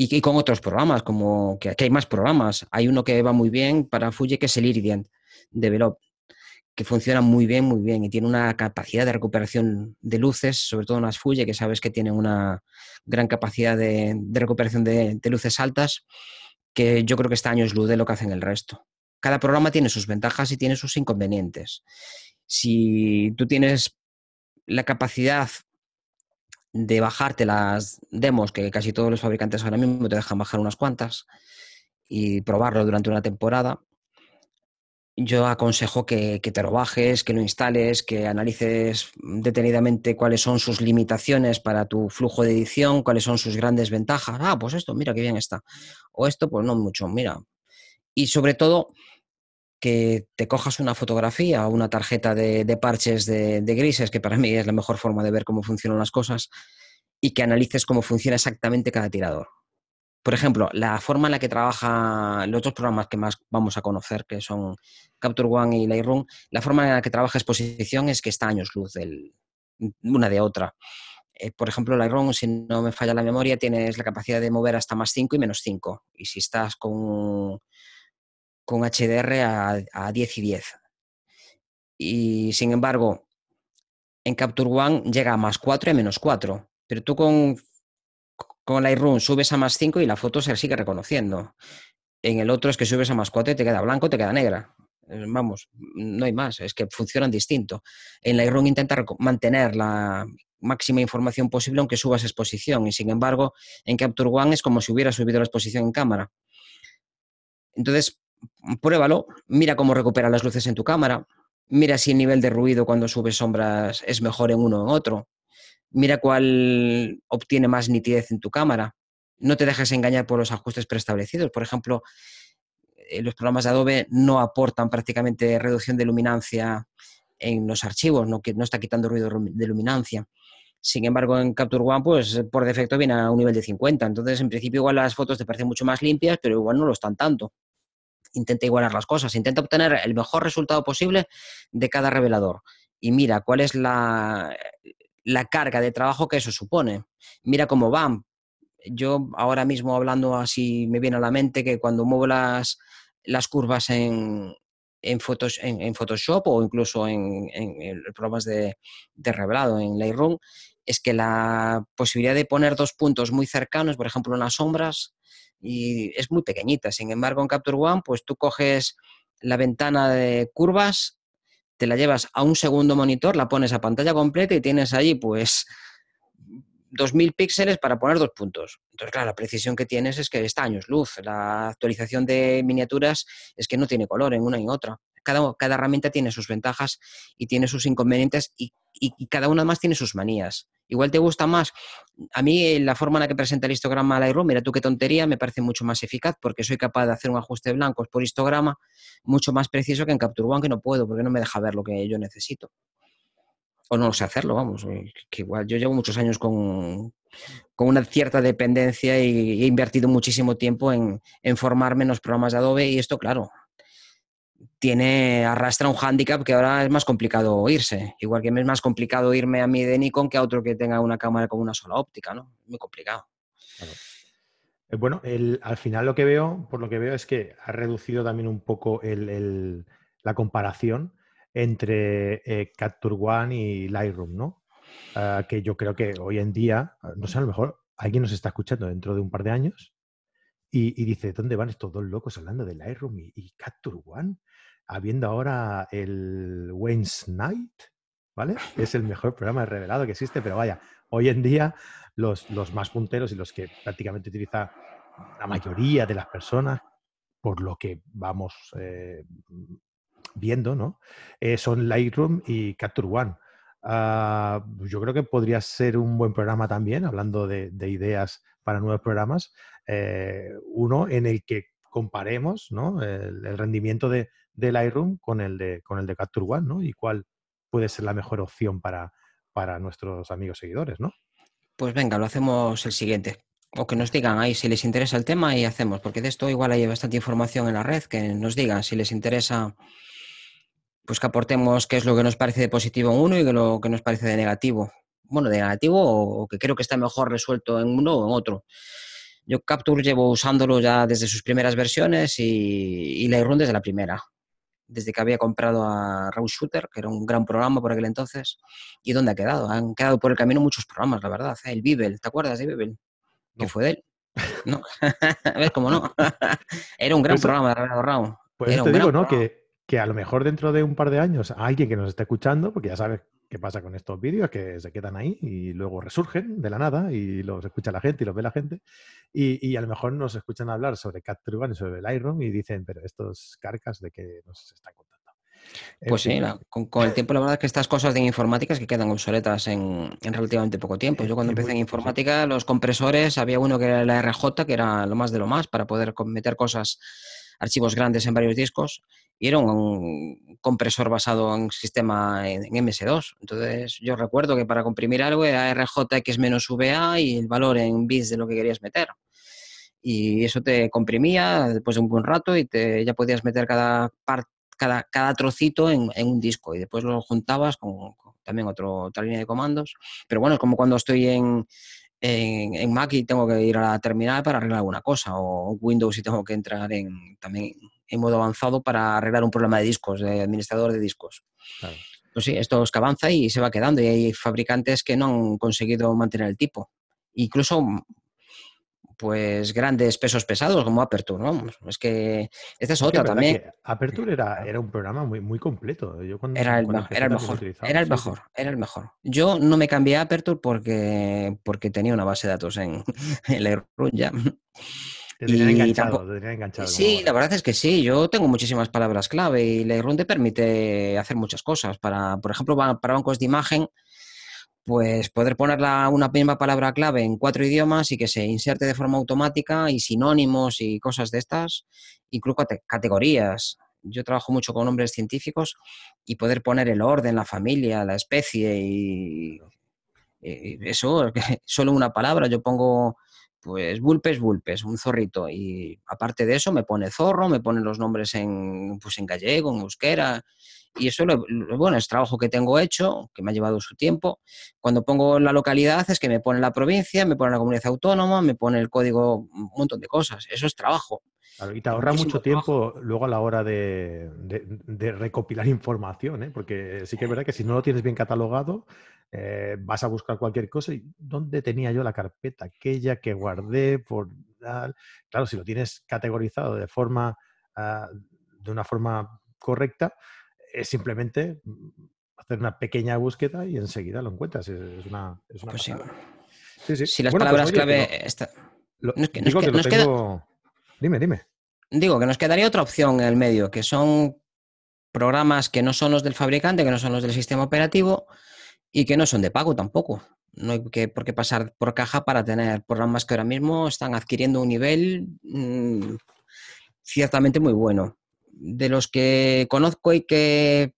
Y, con otros programas, como que, hay más programas. Hay uno que va muy bien para Fuji, que es el Iridian Develop que funciona muy bien, muy bien y tiene una capacidad de recuperación de luces, sobre todo unas Fuji, que sabes que tienen una gran capacidad de, recuperación de, luces altas, que yo creo que este año es luz de lo que hacen el resto. Cada programa tiene sus ventajas y tiene sus inconvenientes. Si tú tienes la capacidad de bajarte las demos, que casi todos los fabricantes ahora mismo te dejan bajar unas cuantas, y probarlo durante una temporada, yo aconsejo que, te lo bajes, que lo instales, que analices detenidamente cuáles son sus limitaciones para tu flujo de edición, cuáles son sus grandes ventajas. Ah, pues esto, mira qué bien está. O esto, pues no mucho, mira. Y sobre todo, que te cojas una fotografía o una tarjeta de, parches de, de, grises, que para mí es la mejor forma de ver cómo funcionan las cosas, y que analices cómo funciona exactamente cada tirador. Por ejemplo, la forma en la que trabajan los dos programas que más vamos a conocer, que son Capture One y Lightroom, la forma en la que trabaja exposición es que está años luz del, una de otra. Eh, por ejemplo, Lightroom, si no me falla la memoria, tienes la capacidad de mover hasta más 5 y menos 5. Y si estás con, con HDR a, a 10 y 10. Y sin embargo, en Capture One llega a más 4 y menos 4. Pero tú con con Lightroom subes a más 5 y la foto se sigue reconociendo. En el otro es que subes a más 4 y te queda blanco, te queda negra. Eh, vamos, no hay más, es que funcionan distinto. En Lightroom intenta mantener la máxima información posible aunque subas exposición y sin embargo en Capture One es como si hubiera subido la exposición en cámara. Entonces, pruébalo, mira cómo recupera las luces en tu cámara, mira si el nivel de ruido cuando subes sombras es mejor en uno o en otro, mira cuál obtiene más nitidez en tu cámara. No te dejes engañar por los ajustes preestablecidos. Por ejemplo, eh, los programas de Adobe no aportan prácticamente reducción de luminancia en los archivos, no, no está quitando ruido de luminancia. Sin embargo, en Capture One, pues por defecto viene a un nivel de 50. Entonces, en principio, igual las fotos te parecen mucho más limpias, pero igual no lo están tanto. Intenta igualar las cosas, intenta obtener el mejor resultado posible de cada revelador. Y mira cuál es la, la carga de trabajo que eso supone. Mira cómo van. Yo ahora mismo hablando así me viene a la mente que cuando muevo las, las curvas en, en, fotos, en, Photoshop o incluso en, programas de, de, revelado en Lightroom, es que la posibilidad de poner dos puntos muy cercanos, por ejemplo en las sombras, y es muy pequeñita. Sin embargo, en Capture One, pues tú coges la ventana de curvas te la llevas a un segundo monitor, la pones a pantalla completa y tienes allí pues 2000 píxeles para poner dos puntos. Entonces, claro, la precisión que tienes es que está años luz. La actualización de miniaturas es que no tiene color en una y en otra. Cada, cada herramienta tiene sus ventajas y tiene sus inconvenientes y, y cada una más tiene sus manías. Igual te gusta más. A mí eh, la forma en la que presenta el histograma Lightroom, mira tú qué tontería, me parece mucho más eficaz porque soy capaz de hacer un ajuste de blancos por histograma mucho más preciso que en Capture One, que no puedo porque no me deja ver lo que yo necesito. O no sé hacerlo, vamos. Eh, que igual yo llevo muchos años con, una cierta dependencia y he invertido muchísimo tiempo en, en formarme en los programas de Adobe y esto, claro, tiene, arrastra un hándicap que ahora es más complicado irse. Igual que es más complicado irme a mí de Nikon que a otro que tenga una cámara con una sola óptica, ¿no? Muy complicado. Eh, bueno, al final lo que veo, por lo que veo, es que ha reducido también un poco la comparación entre eh, Capture One y Lightroom, ¿no? Ah, que yo creo que hoy en día, no sé, a lo mejor alguien nos está escuchando dentro de un par de años y, dice, ¿dónde van estos dos locos hablando de Lightroom y, Capture One? habiendo ahora el Wayne's Night, ¿vale? Es el mejor programa revelado que existe, pero vaya, hoy en día los, los más punteros y los que prácticamente utiliza la mayoría de las personas, por lo que vamos eh, viendo, ¿no? Eh, son Lightroom y Capture One. Ah, yo creo que podría ser un buen programa también, hablando de, ideas para nuevos programas, eh, uno en el que comparemos ¿no? el, rendimiento de, del Lightroom con el de, con el de Capture One, ¿no? Y cuál puede ser la mejor opción para, para nuestros amigos seguidores, ¿no? Pues venga, lo hacemos el siguiente. O que nos digan ahí si les interesa el tema y hacemos, porque de esto igual hay bastante información en la red, que nos digan si les interesa, pues que aportemos qué es lo que nos parece de positivo en uno y lo que nos parece de negativo. Bueno, de negativo o que creo que está mejor resuelto en uno o en otro. Yo Capture llevo usándolo ya desde sus primeras versiones y, y Lightroom desde la primera desde que había comprado a Raw Shooter, que era un gran programa por aquel entonces. ¿Y dónde ha quedado? Han quedado por el camino muchos programas, la verdad. ¿eh? El Bibel, ¿te acuerdas de Bibel? Que fue de él. No, [LAUGHS] a ver cómo no. [LAUGHS] era un gran pues, programa de Raw. Pues te digo, ¿no? Que, que, a lo mejor dentro de un par de años alguien que nos esté escuchando, porque ya sabes qué pasa con estos vídeos, que se quedan ahí y luego resurgen de la nada y los escucha la gente y los ve la gente. Y, a lo mejor nos escuchan hablar sobre Capture One y sobre el Lightroom y dicen, pero estos carcas de que nos están contando. Pues sí, con, el tiempo la verdad es que estas cosas de informática es que quedan obsoletas en, relativamente poco tiempo. Yo cuando empecé en informática, los compresores, había uno que era la RJ, que era lo más de lo más para poder meter cosas, archivos grandes en varios discos, y era un compresor basado en sistema en, MS2. Entonces yo recuerdo que para comprimir algo era RJX-VA y el valor en bits de lo que querías meter. Y eso te comprimía después de un buen rato y te, ya podías meter cada, cada, cada trocito en, un disco y después lo juntabas con, también otro, otra línea de comandos. Pero bueno, es como cuando estoy en, en, Mac y tengo que ir a la terminal para arreglar alguna cosa, o Windows y tengo que entrar en, también en modo avanzado para arreglar un problema de discos, de administrador de discos. Pues sí, esto es que avanza y se va quedando, y hay fabricantes que no han conseguido mantener el tipo. Incluso pues grandes pesos pesados como Aperture, vamos. Es que esta es otra también. Aperture era, era un programa muy, muy completo. era, el, mejor, era el mejor, era el mejor. Yo no me cambié a Aperture porque, porque tenía una base de datos en, [LAUGHS] el Lightroom ya. Te tenían enganchado, te tenían enganchado. Sí, la verdad es que sí. Yo tengo muchísimas palabras clave y Lightroom te permite hacer muchas cosas. Para, por ejemplo, para bancos de imagen, pues poder poner una misma palabra clave en cuatro idiomas y que se inserte de forma automática y sinónimos y cosas de estas, incluso categorías. Yo trabajo mucho con nombres científicos y poder poner el orden, la familia, la especie y, eso, [LAUGHS] solo una palabra. Yo pongo pues vulpes, vulpes, un zorrito. Y aparte de eso, me pone zorro, me pone los nombres en, pues en gallego, en euskera. Y eso, lo, bueno, es trabajo que tengo hecho, que me ha llevado su tiempo. Cuando pongo la localidad es que me pone la provincia, me pone la comunidad autónoma, me pone el código, un montón de cosas. Eso es trabajo. y te ahorra mucho tiempo luego a la hora de, recopilar información, ¿eh? porque sí que es verdad que si no lo tienes bien catalogado, eh, vas a buscar cualquier cosa y ¿dónde tenía yo la carpeta aquella que guardé? Por, claro, si lo tienes categorizado de forma, ah, de una forma correcta, es simplemente mm, hacer una pequeña búsqueda y enseguida lo encuentras. Es, una, es una pues sí. Si las pues palabras clave... Dime, dime. Digo que nos quedaría otra opción en el medio, que son programas que no son los del fabricante, que no son los del sistema operativo y que no son de pago tampoco. No hay que, por qué pasar por caja para tener programas que ahora mismo están adquiriendo un nivel mm, ciertamente muy bueno de los que conozco y que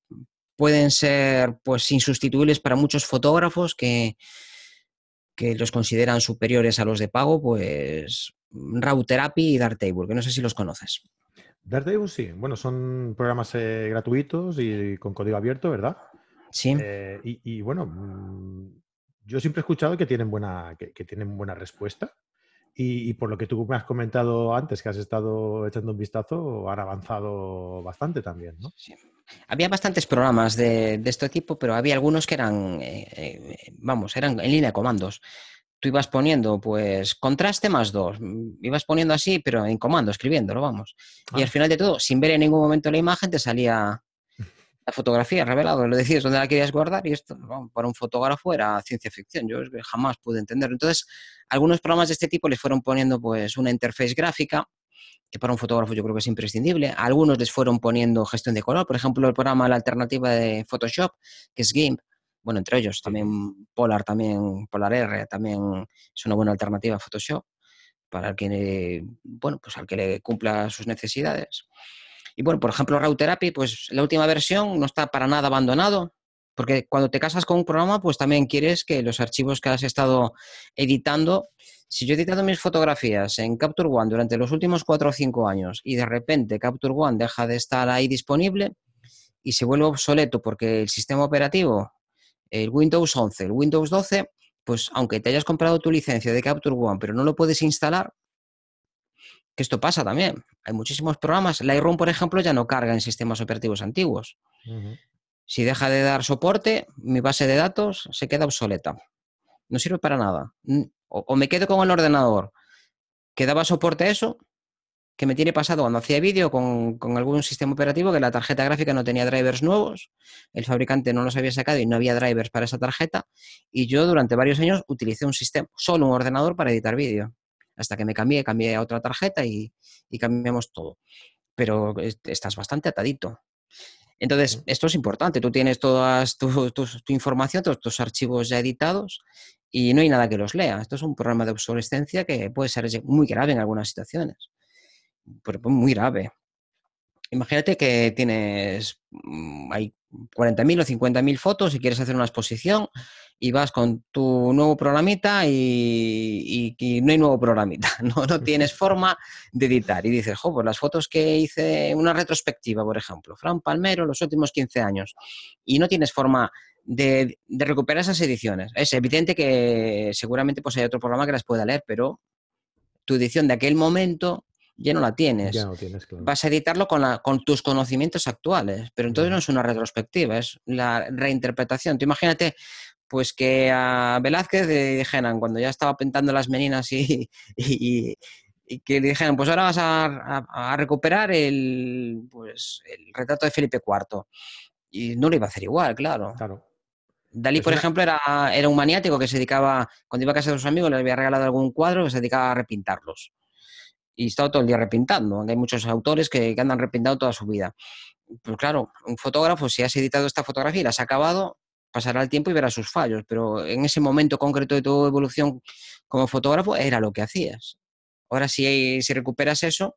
pueden ser pues insustituibles para muchos fotógrafos que, que los consideran superiores a los de pago, pues Raw Therapy y Darktable, que no sé si los conoces. Darktable sí, bueno, son programas eh, gratuitos y con código abierto, ¿verdad? Sí. Eh, y, bueno, mm, yo siempre he escuchado que tienen buena, que tienen buena respuesta. Y, por lo que tú me has comentado antes, que has estado echando un vistazo, han avanzado bastante también, ¿no? Sí. Había bastantes programas de, este tipo, pero había algunos que eran, eh, eh, vamos, eran en línea de comandos. Tú ibas poniendo, pues, contraste más dos. Ibas poniendo así, pero en comando, escribiéndolo, vamos. Y al ah. final de todo, sin ver en ningún momento la imagen, te salía la fotografía revelado, lo decías dónde la querías guardar y esto para un fotógrafo era ciencia ficción, yo jamás pude entenderlo. Entonces, algunos programas de este tipo les fueron poniendo pues una interfaz gráfica que para un fotógrafo yo creo que es imprescindible. algunos les fueron poniendo gestión de color, por ejemplo, el programa La Alternativa de Photoshop, que es GIMP, bueno, entre ellos también Polar, también Polar R, también es una buena alternativa a Photoshop para el que, bueno, pues al que le cumpla sus necesidades. Y bueno, por ejemplo, Raw Therapy, pues la última versión no está para nada abandonado, porque cuando te casas con un programa, pues también quieres que los archivos que has estado editando, si yo he editado mis fotografías en Capture One durante los últimos cuatro o cinco años y de repente Capture One deja de estar ahí disponible y se vuelve obsoleto porque el sistema operativo, el Windows 11, el Windows 12, pues aunque te hayas comprado tu licencia de Capture One, pero no lo puedes instalar, que esto pasa también. Hay muchísimos programas. Lightroom, por ejemplo, ya no carga en sistemas operativos antiguos. Si deja de dar soporte, mi base de datos se queda obsoleta. No sirve para nada. O, me quedo con el ordenador que daba soporte a eso, que me tiene pasado cuando hacía vídeo con, con, algún sistema operativo que la tarjeta gráfica no tenía drivers nuevos, el fabricante no los había sacado y no había drivers para esa tarjeta, y yo durante varios años utilicé un sistema, solo un ordenador para editar vídeo hasta que me cambié, cambié a otra tarjeta y, cambiamos todo. Pero estás bastante atadito. Entonces, esto es importante. Tú tienes toda tu, información, todos tus archivos ya editados y no hay nada que los lea. Esto es un programa de obsolescencia que puede ser muy grave en algunas situaciones. Pero muy grave. Imagínate que tienes, mm, hay 40.000 o 50.000 fotos y quieres hacer una exposición y vas con tu nuevo programita y, no hay nuevo programita, [LAUGHS] no, no, tienes forma de editar. Y dices, jo, pues las fotos que hice, una retrospectiva, por ejemplo, Fran Palmero, los últimos 15 años, y no tienes forma de, recuperar esas ediciones. Es evidente que seguramente pues hay otro programa que las pueda leer, pero tu edición de aquel momento ya no la tienes. Ya no tienes claro. Vas a editarlo con, la, con tus conocimientos actuales, pero entonces no es una retrospectiva, es la reinterpretación. Tú imagínate pues que a Velázquez le dijeran, cuando ya estaba pintando las meninas y, [LAUGHS] y, que le dijeran, pues ahora vas a, recuperar el, pues, el retrato de Felipe IV. Y no lo iba a hacer igual, claro. Claro. Dalí, por ejemplo, era, era un maniático que se dedicaba, cuando iba a casa de sus amigos, le había regalado algún cuadro que se dedicaba a repintarlos. Y estaba todo el día repintando. Hay muchos autores que, que andan repintando toda su vida. Pues claro, un fotógrafo, si has editado esta fotografía y la has acabado, pasará el tiempo y verá sus fallos, pero en ese momento concreto de tu evolución como fotógrafo era lo que hacías. Ahora si, si recuperas eso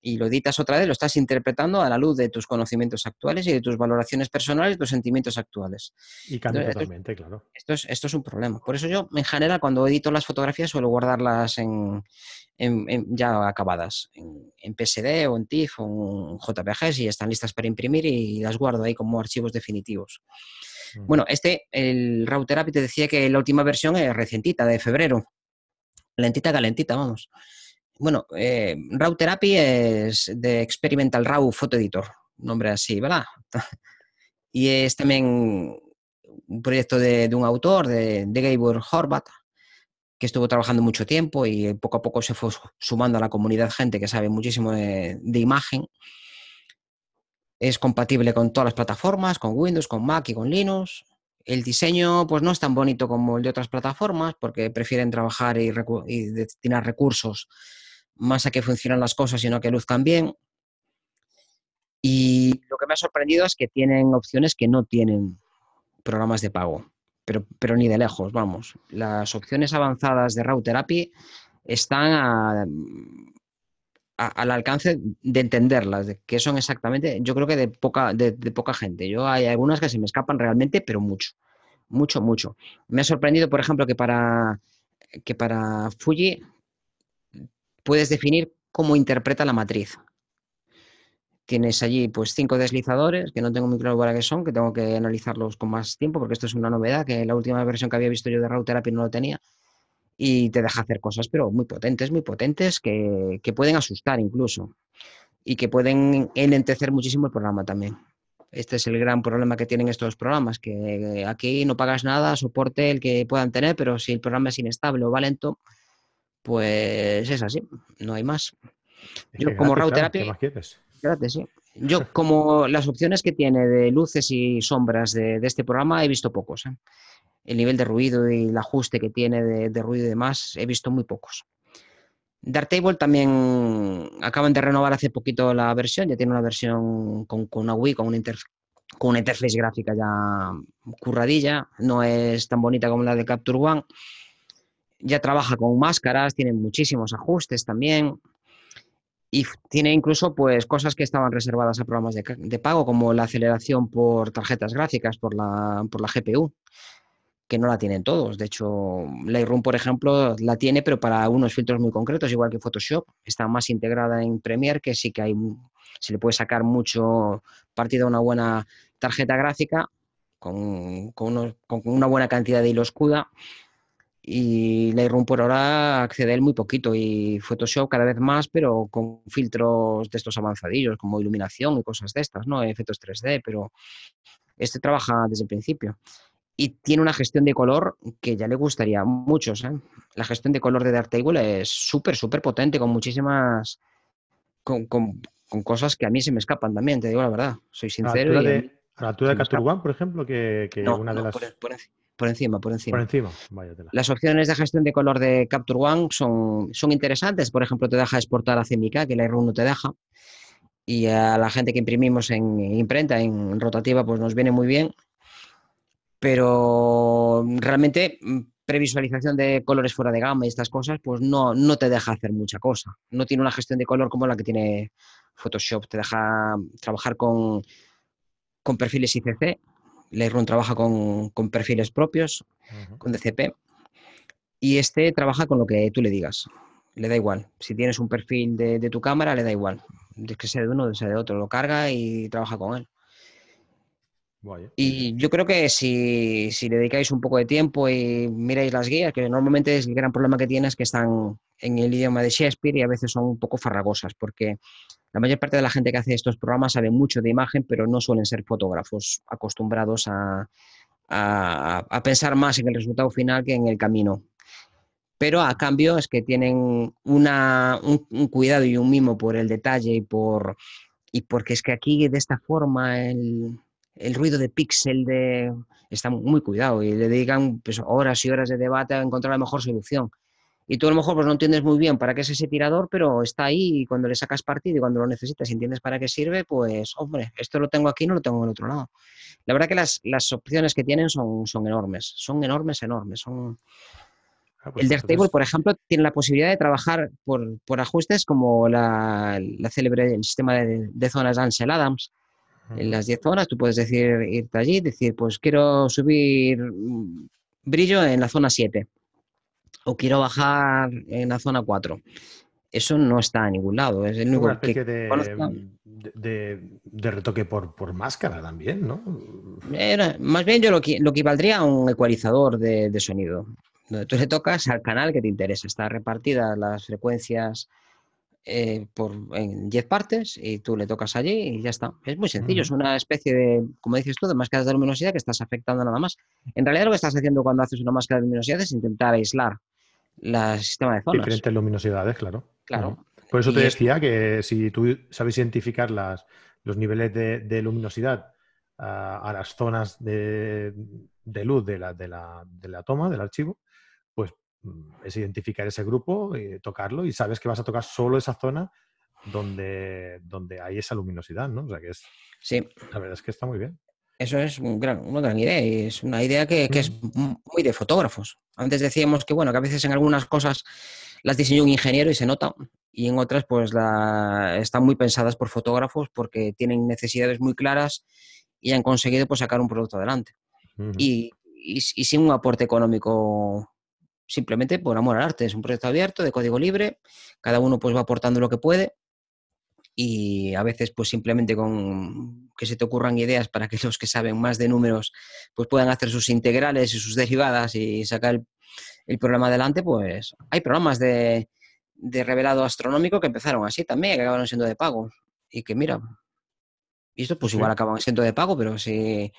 y lo editas otra vez, lo estás interpretando a la luz de tus conocimientos actuales y de tus valoraciones personales tus sentimientos actuales. Y cambia totalmente, claro. Esto es, esto es un problema. Por eso yo, en general, cuando edito las fotografías suelo guardarlas en, ya acabadas, en, en, PSD o en TIFF o en JPG, y están listas para imprimir y las guardo ahí como archivos definitivos. Bueno, este, el Raw Therapy te decía que la última versión es recientita, de febrero. Lentita, calentita, vamos. Bueno, eh, Therapy es de Experimental Raw Photo Editor, nombre así, ¿verdad? [LAUGHS] y es también un proyecto de, un autor, de, de Gabor Horvat, que estuvo trabajando mucho tiempo y poco a poco se fue sumando a la comunidad gente que sabe muchísimo de imagen es compatible con todas las plataformas, con Windows, con Mac y con Linux. El diseño pues no es tan bonito como el de otras plataformas porque prefieren trabajar y, destinar recursos más a que funcionen las cosas, sino a que luzcan bien. Y lo que me ha sorprendido es que tienen opciones que no tienen programas de pago, pero, pero ni de lejos, vamos. Las opciones avanzadas de Raw Therapy están a, al alcance de entenderlas, de qué son exactamente, yo creo que de poca, de, poca gente. Yo hay algunas que se me escapan realmente, pero mucho, mucho, mucho. Me ha sorprendido, por ejemplo, que para, que para Fuji puedes definir cómo interpreta la matriz. Tienes allí pues cinco deslizadores, que no tengo muy claro para qué son, que tengo que analizarlos con más tiempo, porque esto es una novedad, que la última versión que había visto yo de Raw Therapy no lo tenía y te deja hacer cosas, pero muy potentes, muy potentes, que, pueden asustar incluso y que pueden enlentecer muchísimo el programa también. Este es el gran problema que tienen estos programas, que aquí no pagas nada, soporte el que puedan tener, pero si el programa es inestable o va lento, pues es así, no hay más. Yo como Routerapia, sí. Yo [LAUGHS] como las opciones que tiene de luces y sombras de, este programa he visto pocos. ¿eh? El nivel de ruido y el ajuste que tiene de, ruido y demás, he visto muy pocos. Darktable también acaban de renovar hace poquito la versión, ya tiene una versión con, una Wii, con una, con interface gráfica ya curradilla, no es tan bonita como la de Capture One. Ya trabaja con máscaras, tiene muchísimos ajustes también y tiene incluso pues cosas que estaban reservadas a programas de, de pago como la aceleración por tarjetas gráficas por la, por la GPU que no la tienen todos. De hecho, Lightroom, por ejemplo, la tiene, pero para unos filtros muy concretos, igual que Photoshop. Está más integrada en Premiere, que sí que hay, se le puede sacar mucho partido a una buena tarjeta gráfica con, una buena cantidad de hilo escuda. Y Lightroom por ahora accede a él muy poquito y Photoshop cada vez más, pero con filtros de estos avanzadillos, como iluminación y cosas de estas, ¿no? Efectos 3D, pero este trabaja desde el principio y tiene una gestión de color que ya le gustaría a muchos. ¿eh? La gestión de color de Darktable es súper, súper potente, con muchísimas. Con, con, cosas que a mí se me escapan también, te digo la verdad. Soy sincero. ¿A la altura de, Capture One, por ejemplo? Que, una de las. Por, encima, por encima. Por encima, Las opciones de gestión de color de Capture One son, son interesantes. Por ejemplo, te deja exportar a CMYK, que la Lightroom no te deja. Y a la gente que imprimimos en imprenta, en rotativa, pues nos viene muy bien pero realmente mm, previsualización de colores fuera de gama y estas cosas, pues no, no te deja hacer mucha cosa. No tiene una gestión de color como la que tiene Photoshop. Te deja trabajar con, con perfiles ICC. Lightroom trabaja con, con perfiles propios, con DCP. Y este trabaja con lo que tú le digas. Le da igual. Si tienes un perfil de, de tu cámara, le da igual. De que sea de uno o sea de otro. Lo carga y trabaja con él. Y yo creo que si, si, dedicáis un poco de tiempo y miráis las guías, que normalmente es el gran problema que tienes que están en el idioma de Shakespeare y a veces son un poco farragosas, porque la mayor parte de la gente que hace estos programas sabe mucho de imagen, pero no suelen ser fotógrafos acostumbrados a, a, pensar más en el resultado final que en el camino. Pero a cambio es que tienen una, un, cuidado y un mimo por el detalle y por y porque es que aquí de esta forma el, el ruido de píxel de está muy cuidado y le dedican pues, horas y horas de debate a encontrar la mejor solución. Y tú a lo mejor pues, no entiendes muy bien para qué es ese tirador, pero está ahí y cuando le sacas partido y cuando lo necesitas y entiendes para qué sirve, pues, hombre, esto lo tengo aquí, no lo tengo en el otro lado. La verdad que las, las opciones que tienen son, son enormes, son enormes, enormes. Son... Ah, pues el Darktable, por ejemplo, tiene la posibilidad de trabajar por, por ajustes como la, la célebre el sistema de, de zonas Ansel Adams, en las 10 zonas, tú puedes decir, irte allí, decir, pues quiero subir mm, brillo en la zona 7 o quiero bajar en la zona 4. Eso no está en ningún lado. Es el único que de, de, retoque por, por, máscara también, ¿no? más bien yo lo que, lo equivaldría a un ecualizador de, de sonido. Tú le tocas al canal que te interesa. Está repartida las frecuencias eh, por, en 10 partes y tú le tocas allí y ya está. Es muy sencillo, es una especie de, como dices tú, de máscaras de luminosidad que estás afectando nada más. En realidad lo que estás haciendo cuando haces una máscara de luminosidad es intentar aislar el sistema de zonas. Diferentes luminosidades, claro. Claro. Por eso te decía que si tú sabes identificar las, los niveles de, luminosidad a, las zonas de, luz de la, de, la, de la toma, del archivo, es identificar ese grupo, y tocarlo y sabes que vas a tocar solo esa zona donde, donde hay esa luminosidad, ¿no? O sea que es. Sí. La verdad es que está muy bien. Eso es una gran idea y es una idea que, es mm. muy de fotógrafos. Antes decíamos que, bueno, que a veces en algunas cosas las diseñó un ingeniero y se nota, y en otras, pues, la, están muy pensadas por fotógrafos porque tienen necesidades muy claras y han conseguido pues, sacar un producto adelante. y, y, sin un aporte económico simplemente por amor al arte. Es un proyecto abierto, de código libre, cada uno pues va aportando lo que puede y a veces pues simplemente con que se te ocurran ideas para que [LAUGHS] los que saben más de números pues puedan hacer sus integrales y sus derivadas y sacar el, programa adelante, pues hay programas de, de, revelado astronómico que empezaron así también, que acabaron siendo de pago y que mira, y esto pues igual acaban siendo de pago, pero si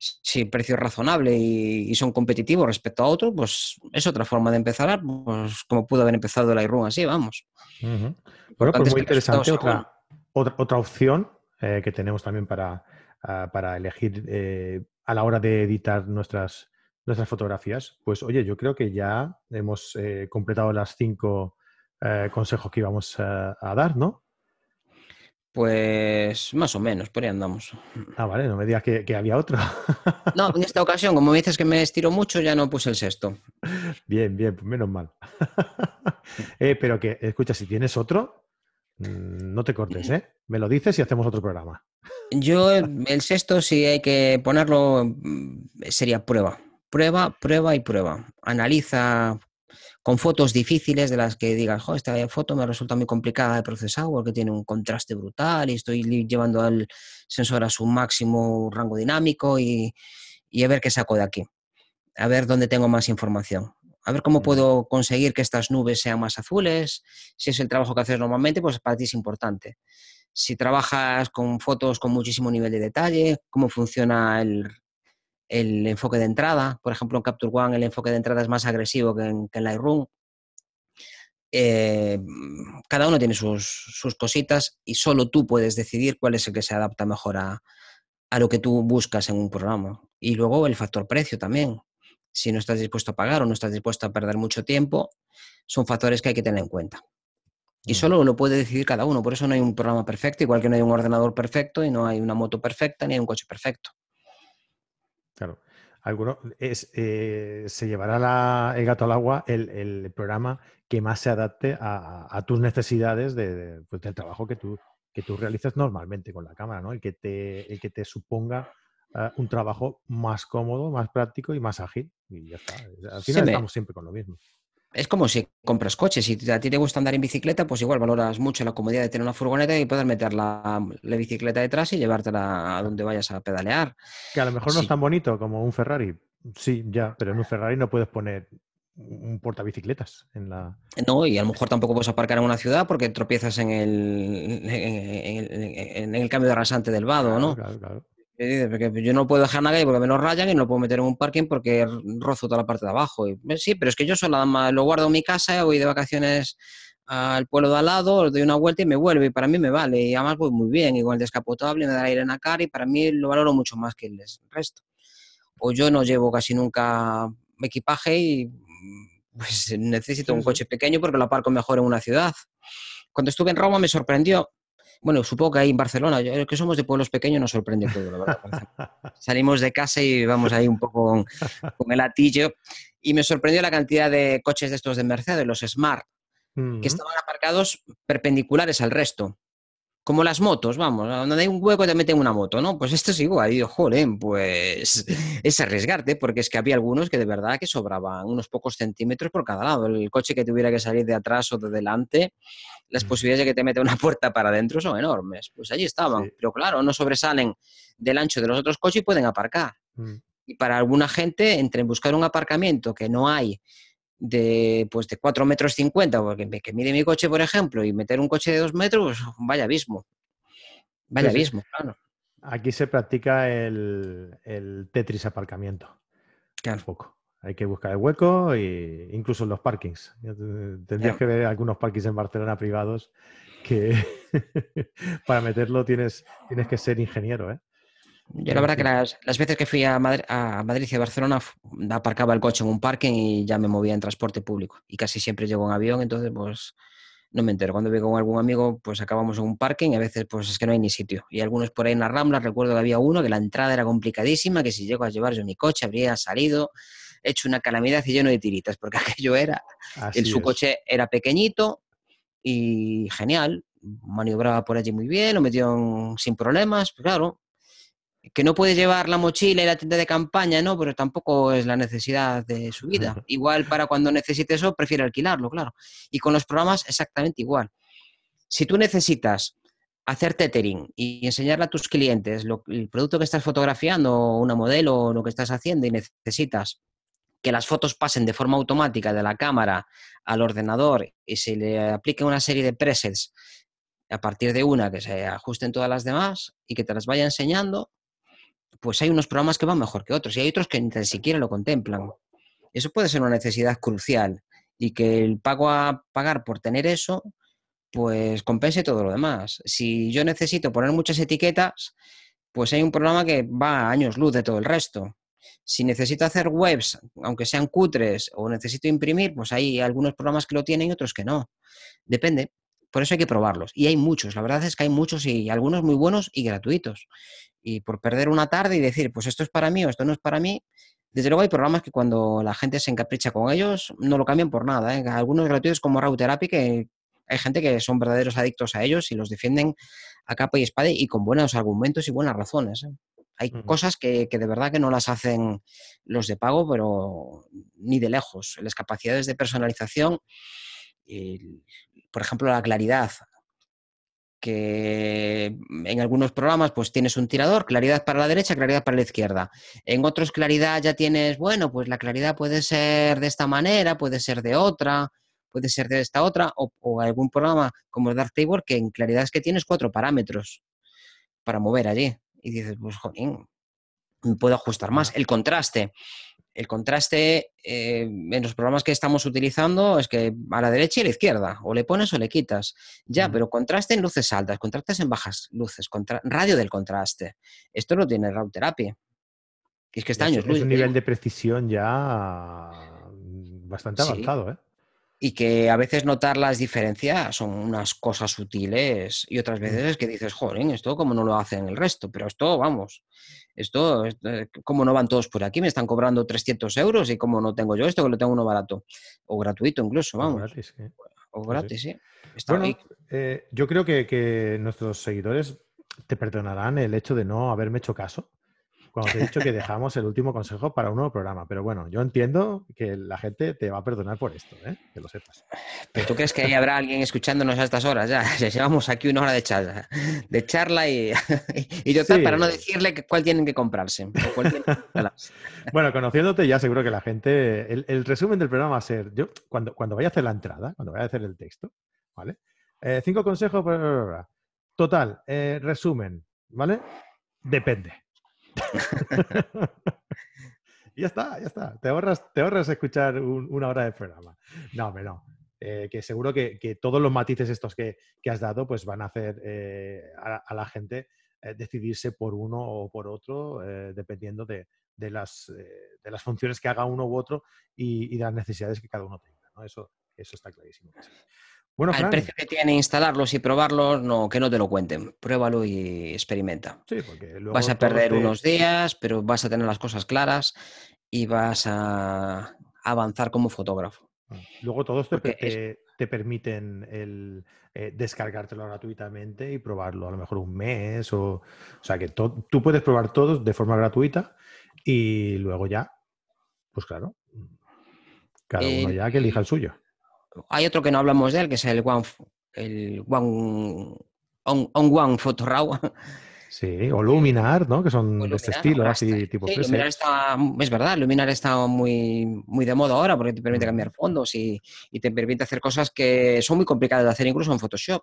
si el precio es razonable y, son competitivos respecto a otro, pues es otra forma de empezar, pues como pudo haber empezado la iRun así, vamos. Bueno, pues muy interesante. Otra, otra, opción eh, que tenemos también para, ah, para elegir eh, a la hora de editar nuestras, nuestras fotografías, pues oye, yo creo que ya hemos eh, completado las cinco consejos que íbamos a dar, ¿no? Pues más o menos, por ahí andamos. Ah, vale, no me digas que, había otro. [LAUGHS] No, en esta ocasión, como me dices que me estiro mucho, ya no puse el sexto. Bien, bien, pues menos mal. [LAUGHS] Eh, pero que, escucha, si tienes otro, mm, no te cortes, ¿eh? Me lo dices y hacemos otro programa. [LAUGHS] Yo, el sexto, si hay que ponerlo, mm, sería prueba. Prueba, prueba y prueba. Analiza con fotos difíciles de las que digas, esta foto me resulta muy complicada de procesar porque tiene un contraste brutal y estoy llevando al sensor a su máximo rango dinámico y, a ver qué saco de aquí, a ver dónde tengo más información. A ver cómo puedo conseguir que estas nubes sean más azules. Si es el trabajo que haces normalmente, pues para ti es importante. Si trabajas con fotos con muchísimo nivel de detalle, cómo funciona el, el enfoque de entrada. Por ejemplo, en Capture One el enfoque de entrada es más agresivo que en, Lightroom. Eh, cada uno tiene sus, cositas y solo tú puedes decidir cuál es el que se adapta mejor a, lo que tú buscas en un programa. Y luego el factor precio también. Si no estás dispuesto a pagar o no estás dispuesto a perder mucho tiempo, son factores que hay que tener en cuenta. Y solo lo puede decidir cada uno. Por eso no hay un programa perfecto, igual que no hay un ordenador perfecto y no hay una moto perfecta ni hay un coche perfecto. Claro. Alguno, es, eh, se llevará el gato al agua el, programa que más se adapte a, tus necesidades de, pues, del trabajo que tú, que tú realizas normalmente con la cámara, ¿no? El que te, el que te suponga eh, un trabajo más cómodo, más práctico y más ágil. Y ya está. Al final estamos siempre con lo mismo es como si compras coches. Si a ti te gusta andar en bicicleta, pues igual valoras mucho la comodidad de tener una furgoneta y poder meter la, bicicleta detrás y llevártela a donde vayas a pedalear. Que a lo mejor no es tan bonito como un Ferrari. Sí, ya, pero en un Ferrari no puedes poner un portabicicletas en la. No, y a lo mejor tampoco puedes aparcar en una ciudad porque tropiezas en el, en, el cambio de rasante del vado, ¿no? Claro, claro. Yo no puedo dejar nada porque me lo rayan y no lo puedo meter en un parking porque rozo toda la parte de abajo. sí, pero es que yo solo lo guardo en mi casa, voy de vacaciones al pueblo de al lado, doy una vuelta y me vuelvo y para mí me vale y además voy muy bien y el descapotable me da aire en la cara y para mí lo valoro mucho más que el resto. O yo no llevo casi nunca equipaje y pues [LAUGHS] necesito un coche pequeño porque lo aparco mejor en una ciudad. Cuando estuve en Roma me sorprendió, bueno, supongo que ahí en Barcelona, yo, que somos de pueblos pequeños nos sorprende todo, la verdad. [LAUGHS] Salimos de casa y vamos ahí un poco con, el atillo y me sorprendió la cantidad de coches de estos de Mercedes, los Smart, que estaban aparcados perpendiculares al resto. Como las motos, vamos, donde hay un hueco te meten una moto, ¿no? Pues esto es igual. Y digo, joder, pues [LAUGHS] es arriesgarte, porque es que había algunos que de verdad que sobraban unos pocos centímetros por cada lado. El coche que tuviera que salir de atrás o de delante, las posibilidades de que te meta una [LAUGHS] puerta para adentro son enormes. Pues allí estaban. Pero claro, no sobresalen del ancho de los otros coches y pueden aparcar. Mm. Y para alguna gente, entre buscar un aparcamiento que no hay de, pues de 4 metros 50, porque que mide mi coche, por ejemplo, y meter un coche de 2 metros, vaya abismo. Vaya abismo, claro. Aquí se practica el, el Tetris aparcamiento. Claro. poco. Hay que buscar el hueco e incluso en los parkings. Tendrías que ver algunos parkings en Barcelona privados que [LAUGHS] para meterlo tienes, tienes que ser ingeniero, ¿eh? Yo la verdad que las, veces que fui a, Madrid, a Madrid y a Barcelona aparcaba el coche en un parking y ya me movía en transporte público. Y casi siempre llego en avión, entonces pues no me entero. Cuando vengo con algún amigo, pues acabamos en un parking y a veces pues es que no hay ni sitio. Y algunos por ahí en la Rambla, recuerdo que había uno que la entrada era complicadísima, que si llego a llevar yo mi coche habría salido hecho una calamidad y lleno de tiritas, porque [LAUGHS] aquello era, en su coche era pequeñito y genial, maniobraba por allí muy bien, lo metió sin problemas, pero claro, que no puede llevar la mochila y la tienda de campaña, ¿no? Pero tampoco es la necesidad de su vida. Igual para cuando necesite eso, prefiere alquilarlo, claro. Y con los programas exactamente igual. Si tú necesitas hacer tethering y enseñarle a tus clientes el producto que estás fotografiando, una modelo o lo que estás haciendo y necesitas que las fotos pasen de forma automática de la cámara al ordenador y se le aplique una serie de presets a partir de una que se ajusten todas las demás y que te las vaya enseñando, pues hay unos programas que van mejor que otros y hay otros que ni siquiera lo contemplan. Eso puede ser una necesidad crucial y que el pago a pagar por tener eso, pues compense todo lo demás. Si yo necesito poner muchas etiquetas, pues hay un programa que va a años luz de todo el resto. Si necesito hacer webs, aunque sean cutres, o necesito imprimir, pues hay algunos programas que lo tienen y otros que no. Depende. Por eso hay que probarlos. Y hay muchos, la verdad es que hay muchos y algunos muy buenos y gratuitos y por perder una tarde y decir, pues esto es para mí o esto no es para mí, desde luego hay programas que cuando la gente se encapricha con ellos no lo cambian por nada. ¿eh? Algunos gratuitos como Raw Therapy que hay gente que son verdaderos adictos a ellos y los defienden a capa y espada y con buenos argumentos y buenas razones. ¿eh? Hay cosas que, que, de verdad que no las hacen los de pago, pero ni de lejos. Las capacidades de personalización, por ejemplo, la claridad que en algunos programas pues tienes un tirador, claridad para la derecha, claridad para la izquierda. En otros claridad ya tienes, bueno, pues la claridad puede ser de esta manera, puede ser de otra, puede ser de esta otra, o, algún programa como Darktable que en claridad es que tienes cuatro parámetros para mover allí. Y dices, pues jodín, me puedo ajustar más. El contraste el contraste eh, en los programas que estamos utilizando es que a la derecha y a la izquierda, o le pones o le quitas. Ya, pero contraste en luces altas, contraste en bajas luces, radio del contraste. Esto lo tiene Routerapia. Es que está años Es un nivel de precisión ya bastante avanzado, ¿eh? y que a veces notar las diferencias son unas cosas sutiles y otras mm. veces es que dices, joder, esto como no lo hacen el resto, pero esto, vamos, esto, eh, como no van todos por aquí, me están cobrando 300 euros y como no tengo yo esto, que lo tengo uno barato o gratuito incluso, vamos. O gratis, O gratis, sí. Eh, yo creo que, que nuestros seguidores te perdonarán el hecho de no haberme hecho caso cuando te he dicho que dejamos el último consejo para un nuevo programa. Pero bueno, yo entiendo que la gente te va a perdonar por esto, ¿eh? que lo sepas. [LAUGHS] ¿Pero tú crees que ahí habrá alguien escuchándonos a estas horas? Ya, llevamos aquí una hora de charla, de charla y, [LAUGHS] y yo para no decirle cuál tienen que comprarse. [LAUGHS] bueno, conociéndote ya seguro que la gente... El, resumen del programa va a ser, yo cuando, cuando vaya a hacer la entrada, cuando vaya a hacer el texto, ¿vale? Eh, cinco consejos. Total, eh, resumen, ¿vale? Depende. [LAUGHS] ya está, ya está. Te ahorras, te ahorras escuchar una hora de programa. No, hombre, no. Eh, que seguro que, todos los matices estos que, has dado pues van a hacer eh, a, la gente eh, decidirse por uno o por otro, dependiendo de, las, de las funciones que haga uno u otro y, de las necesidades que cada uno tenga. Eso, eso está clarísimo. Bueno, Al precio que tiene instalarlos y probarlos, no, que no te lo cuenten. Pruébalo y experimenta. Sí, porque luego vas a perder unos días, pero vas a tener las cosas claras y vas a avanzar como fotógrafo. Ah, luego todos te, te, permiten el, eh, descargártelo gratuitamente y probarlo a lo mejor un mes. O, o sea que tú puedes probar todos de forma gratuita y luego ya, pues claro, cada uno ya que elija el suyo. Hay otro que no hablamos de él, que es el One, el One on, One Photo Raw. Sí, o Luminar, ¿no? Que son de este estilo, así tipo sí, Luminar está, es verdad, Luminar está muy, muy de moda ahora porque te permite cambiar fondos y, te permite hacer cosas que son muy complicadas de hacer incluso en Photoshop.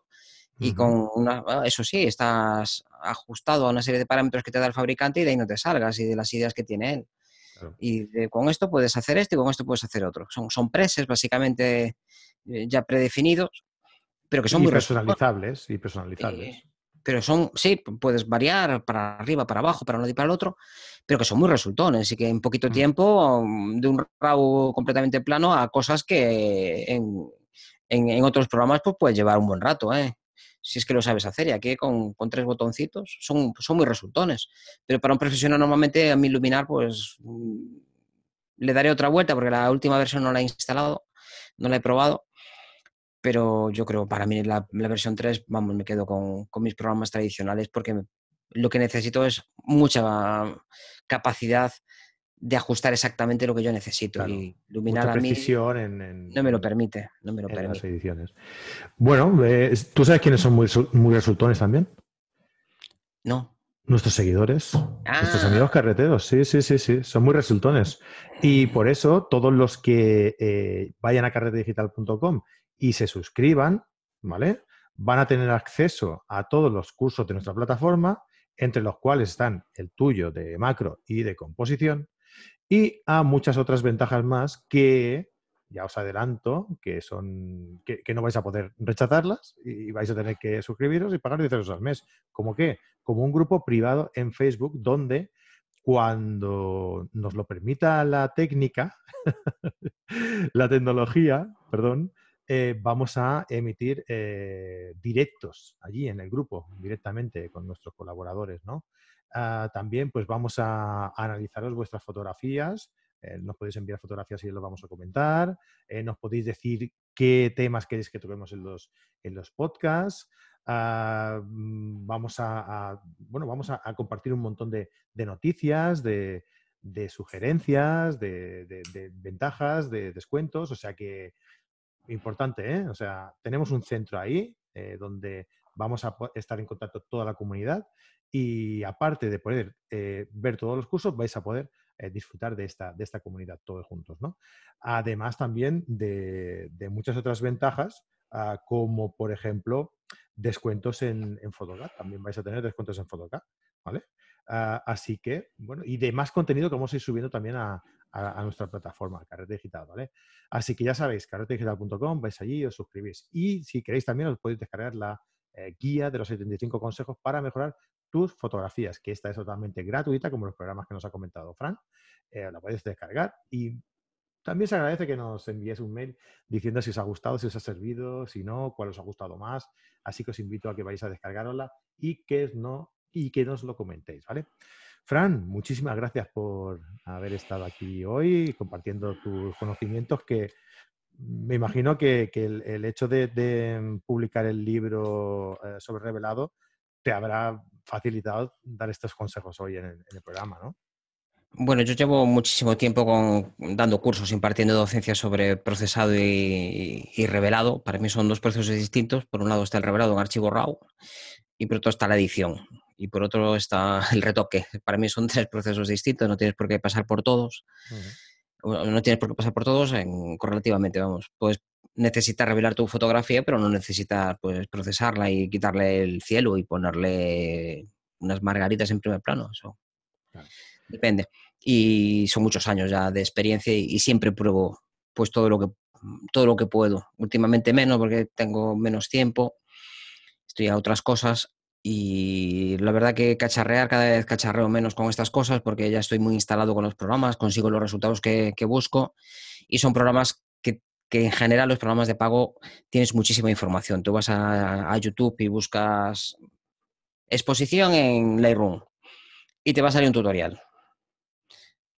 Y con una, ah, eso sí, estás ajustado a una serie de parámetros que te da el fabricante y de ahí no te salgas y de las ideas que tiene él. Y con esto puedes hacer esto y con esto puedes hacer otro. Son, son preses básicamente eh, ya predefinidos, pero que son muy personalizables y personalizables pero son, sí, puedes variar para arriba, para abajo, para uno y para el otro, pero que son muy resultones y que en poquito mm. tiempo, mm, de un RAW completamente plano a cosas que en, otros programas pues puedes llevar un buen rato, ¿eh? Si es que lo sabes hacer. Y aquí con, tres botoncitos son, son muy resultones. Pero para un profesional normalmente a mí Luminar pues mm, le daré otra vuelta porque la última versión no la he instalado, no la he probado pero yo creo, para mí la, versión 3, vamos, me quedo con, mis programas tradicionales porque lo que necesito es mucha capacidad de ajustar exactamente lo que yo necesito y iluminar a mí no me lo permite, no me lo permite. Las ediciones. Bueno, eh, ¿tú sabes quiénes son muy, muy resultones también? No. Nuestros seguidores, nuestros ah. amigos carreteros, sí, sí, sí, sí, son muy resultones. Y por eso todos los que eh, vayan a carretedigital.com y se suscriban, ¿vale? Van a tener acceso a todos los cursos de nuestra plataforma, entre los cuales están el tuyo de macro y de composición, y a muchas otras ventajas más que ya os adelanto que son que, no vais a poder rechazarlas y vais a tener que suscribiros y pagar 10 euros al mes. ¿Cómo qué? Como un grupo privado en Facebook donde cuando nos lo permita la técnica, [LAUGHS] la tecnología, perdón, eh, vamos a emitir eh, directos allí en el grupo, directamente con nuestros colaboradores, ¿no? Ah, también pues vamos a, analizaros vuestras fotografías, eh, nos podéis enviar fotografías y los vamos a comentar, nos podéis decir qué temas queréis que toquemos en los, en los podcasts, ah, mm, vamos a, bueno, vamos a, compartir un montón de, noticias, de, sugerencias, de, ventajas, de descuentos. O sea que importante, ¿eh? O sea, tenemos un centro ahí eh, donde vamos a estar en contacto toda la comunidad y aparte de poder eh, ver todos los cursos, vais a poder eh, disfrutar de esta, de esta comunidad todos juntos, ¿no? Además también de, muchas otras ventajas, ah, como por ejemplo descuentos en, en Photocard. También vais a tener descuentos en Photocard, ¿vale? Ah, así que, bueno, y de más contenido que vamos a ir subiendo también a, a, nuestra plataforma, Carrete Digital, ¿vale? Así que ya sabéis, carretedigital.com, vais allí os suscribís. Y si queréis también os podéis descargar la eh, guía de los 75 consejos para mejorar tus fotografías, que esta es totalmente gratuita, como los programas que nos ha comentado Fran. Eh, la podéis descargar y también se agradece que nos envíes un mail diciendo si os ha gustado, si os ha servido, si no, cuál os ha gustado más. Así que os invito a que vayáis a descargarosla y que no y que nos lo comentéis, ¿vale? Fran, muchísimas gracias por haber estado aquí hoy compartiendo tus conocimientos que me imagino que, el, hecho de, publicar el libro eh, sobre revelado te habrá facilitado dar estos consejos hoy en el, programa, ¿no? Bueno, yo llevo muchísimo tiempo dando cursos, impartiendo docencia sobre procesado y, y, revelado. Para mí son dos procesos distintos. Por un lado está el revelado en archivo RAW y por otro está la edición y por otro está el retoque. [LAUGHS] Para mí son tres procesos distintos, no tienes por qué pasar por todos. No tienes por qué pasar por todos en, correlativamente, vamos. Puedes necesitar revelar tu fotografía, pero no necesitas pues, procesarla y quitarle el cielo y ponerle unas margaritas en primer plano. Eso. Depende. Y son muchos años ya de experiencia y, siempre pruebo pues todo lo que todo lo que puedo. Últimamente menos porque tengo menos tiempo, estoy a otras cosas y la verdad que cacharrear cada vez cacharreo menos con estas cosas porque ya estoy muy instalado con los programas, consigo los resultados que, busco y son programas que, en general los programas de pago tienes muchísima información. Tú vas a, a YouTube y buscas exposición en Lightroom y te va a salir un tutorial.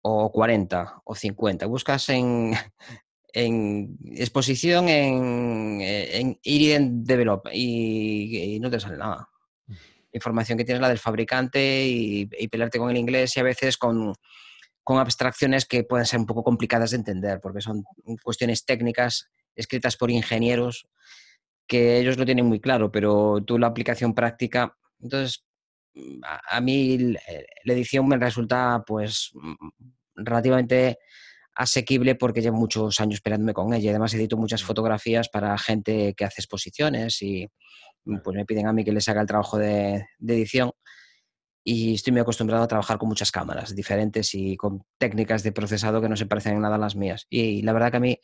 O 40 o 50. Buscas en, [LAUGHS] en exposición en, en Develop y, no te sale nada. Información que tienes la del fabricante y, pelearte con el inglés y a veces con, con abstracciones que pueden ser un poco complicadas de entender porque son cuestiones técnicas escritas por ingenieros que ellos lo tienen muy claro, pero tú la aplicación práctica, entonces Mm, a, mí eh, la edición me resulta pues mm, relativamente asequible porque llevo muchos años esperándome con ella. Además edito muchas fotografías para gente que hace exposiciones y mm, pues me piden a mí que les haga el trabajo de, de edición y estoy muy acostumbrado a trabajar con muchas cámaras diferentes y con técnicas de procesado que no se parecen en nada a las mías. Y la verdad que a mí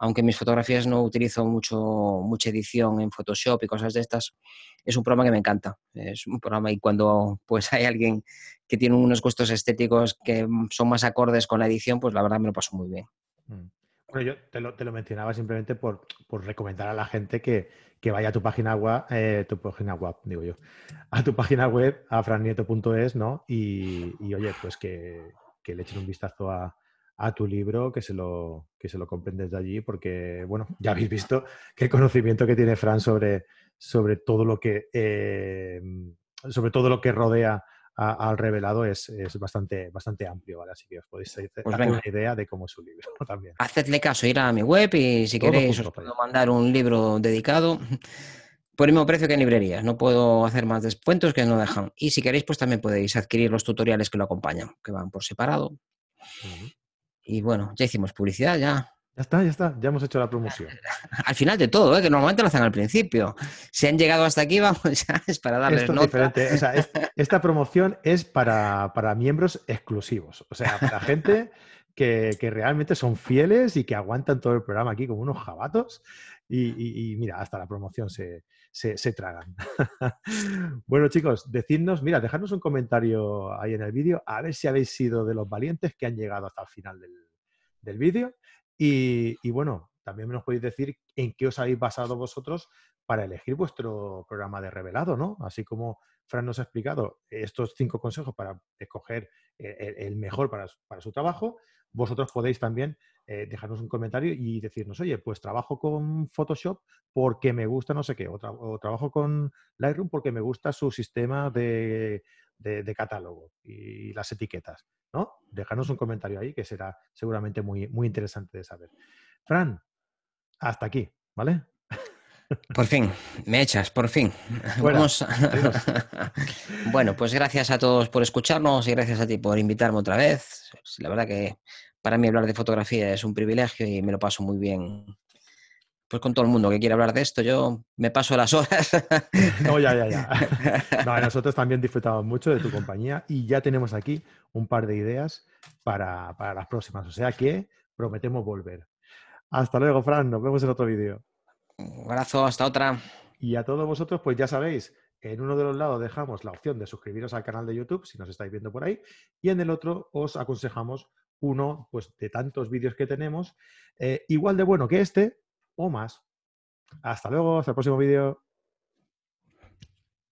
aunque mis fotografías no utilizo mucho, mucha edición en Photoshop y cosas de estas, es un programa que me encanta. Es un programa y cuando pues hay alguien que tiene unos gustos estéticos que son más acordes con la edición, pues la verdad me lo paso muy bien. Mm. Bueno, yo te lo, te lo mencionaba simplemente por, por, recomendar a la gente que, que vaya a tu página web, eh, tu página web, digo yo, a tu página web, a frannieto.es, ¿no? Y, y, oye, pues que, que le echen un vistazo a, a tu libro, que se lo, que se lo compren desde allí, porque, bueno, [LAUGHS] ya habéis visto qué conocimiento que tiene Fran sobre, sobre todo lo que eh, sobre todo lo que rodea al revelado es, bastante, bastante amplio, ¿vale? Así que os podéis hacer pues una idea de cómo es su libro [LAUGHS] también. Hacedle caso, ir a mi web y si queréis os puedo mandar un libro dedicado [LAUGHS] por el mismo precio que en librería. No puedo hacer más descuentos que no dejan. Y si queréis, pues también podéis adquirir los tutoriales que lo acompañan, que van por separado. Y bueno, ya hicimos publicidad, ya. Ya está, ya está, ya hemos hecho la promoción. [LAUGHS] Al final de todo, ¿eh? que normalmente lo hacen al principio. Si han llegado hasta aquí, vamos, ya es para darles Esto diferente. esta promoción es para, miembros exclusivos, o sea, para gente que, realmente son fieles y que aguantan todo el programa aquí como unos jabatos. Y, mira, hasta la promoción se, se, tragan. [LAUGHS] bueno, chicos, decidnos, mira, dejadnos un comentario ahí en el vídeo, a ver si habéis sido de los valientes que han llegado hasta el final del, vídeo. Y, bueno, también nos podéis decir en qué os habéis basado vosotros para elegir vuestro programa de revelado, ¿no? Así como Fran nos ha explicado estos cinco consejos para escoger el, mejor para, su trabajo, vosotros podéis también eh, dejarnos un comentario y decirnos, oye, pues trabajo con Photoshop porque me gusta no sé qué, o, trabajo con Lightroom porque me gusta su sistema de, catálogo y las etiquetas, ¿no? Dejarnos un comentario ahí que será seguramente muy, muy interesante de saber. Fran, hasta aquí, ¿vale? Por fin, me echas, por fin. [LAUGHS] [LAUGHS] bueno, pues gracias a todos por escucharnos y gracias a ti por invitarme otra vez. La verdad que para mí hablar de fotografía es un privilegio y me lo paso muy bien. Pues con todo el mundo que quiere hablar de esto, yo me paso las horas. No, ya, ya, ya. [LAUGHS] No, nosotros también disfrutamos mucho de tu compañía y ya tenemos aquí un par de ideas para, para las próximas. O sea que prometemos volver. Hasta luego, Fran. Nos vemos en otro vídeo. Un abrazo, hasta otra. Y a todos vosotros, pues ya sabéis, en uno de los lados dejamos la opción de suscribiros al canal de YouTube si nos estáis viendo por ahí y en el otro os aconsejamos uno pues, de tantos vídeos que tenemos, eh, igual de bueno que este o más. Hasta luego, hasta el próximo vídeo.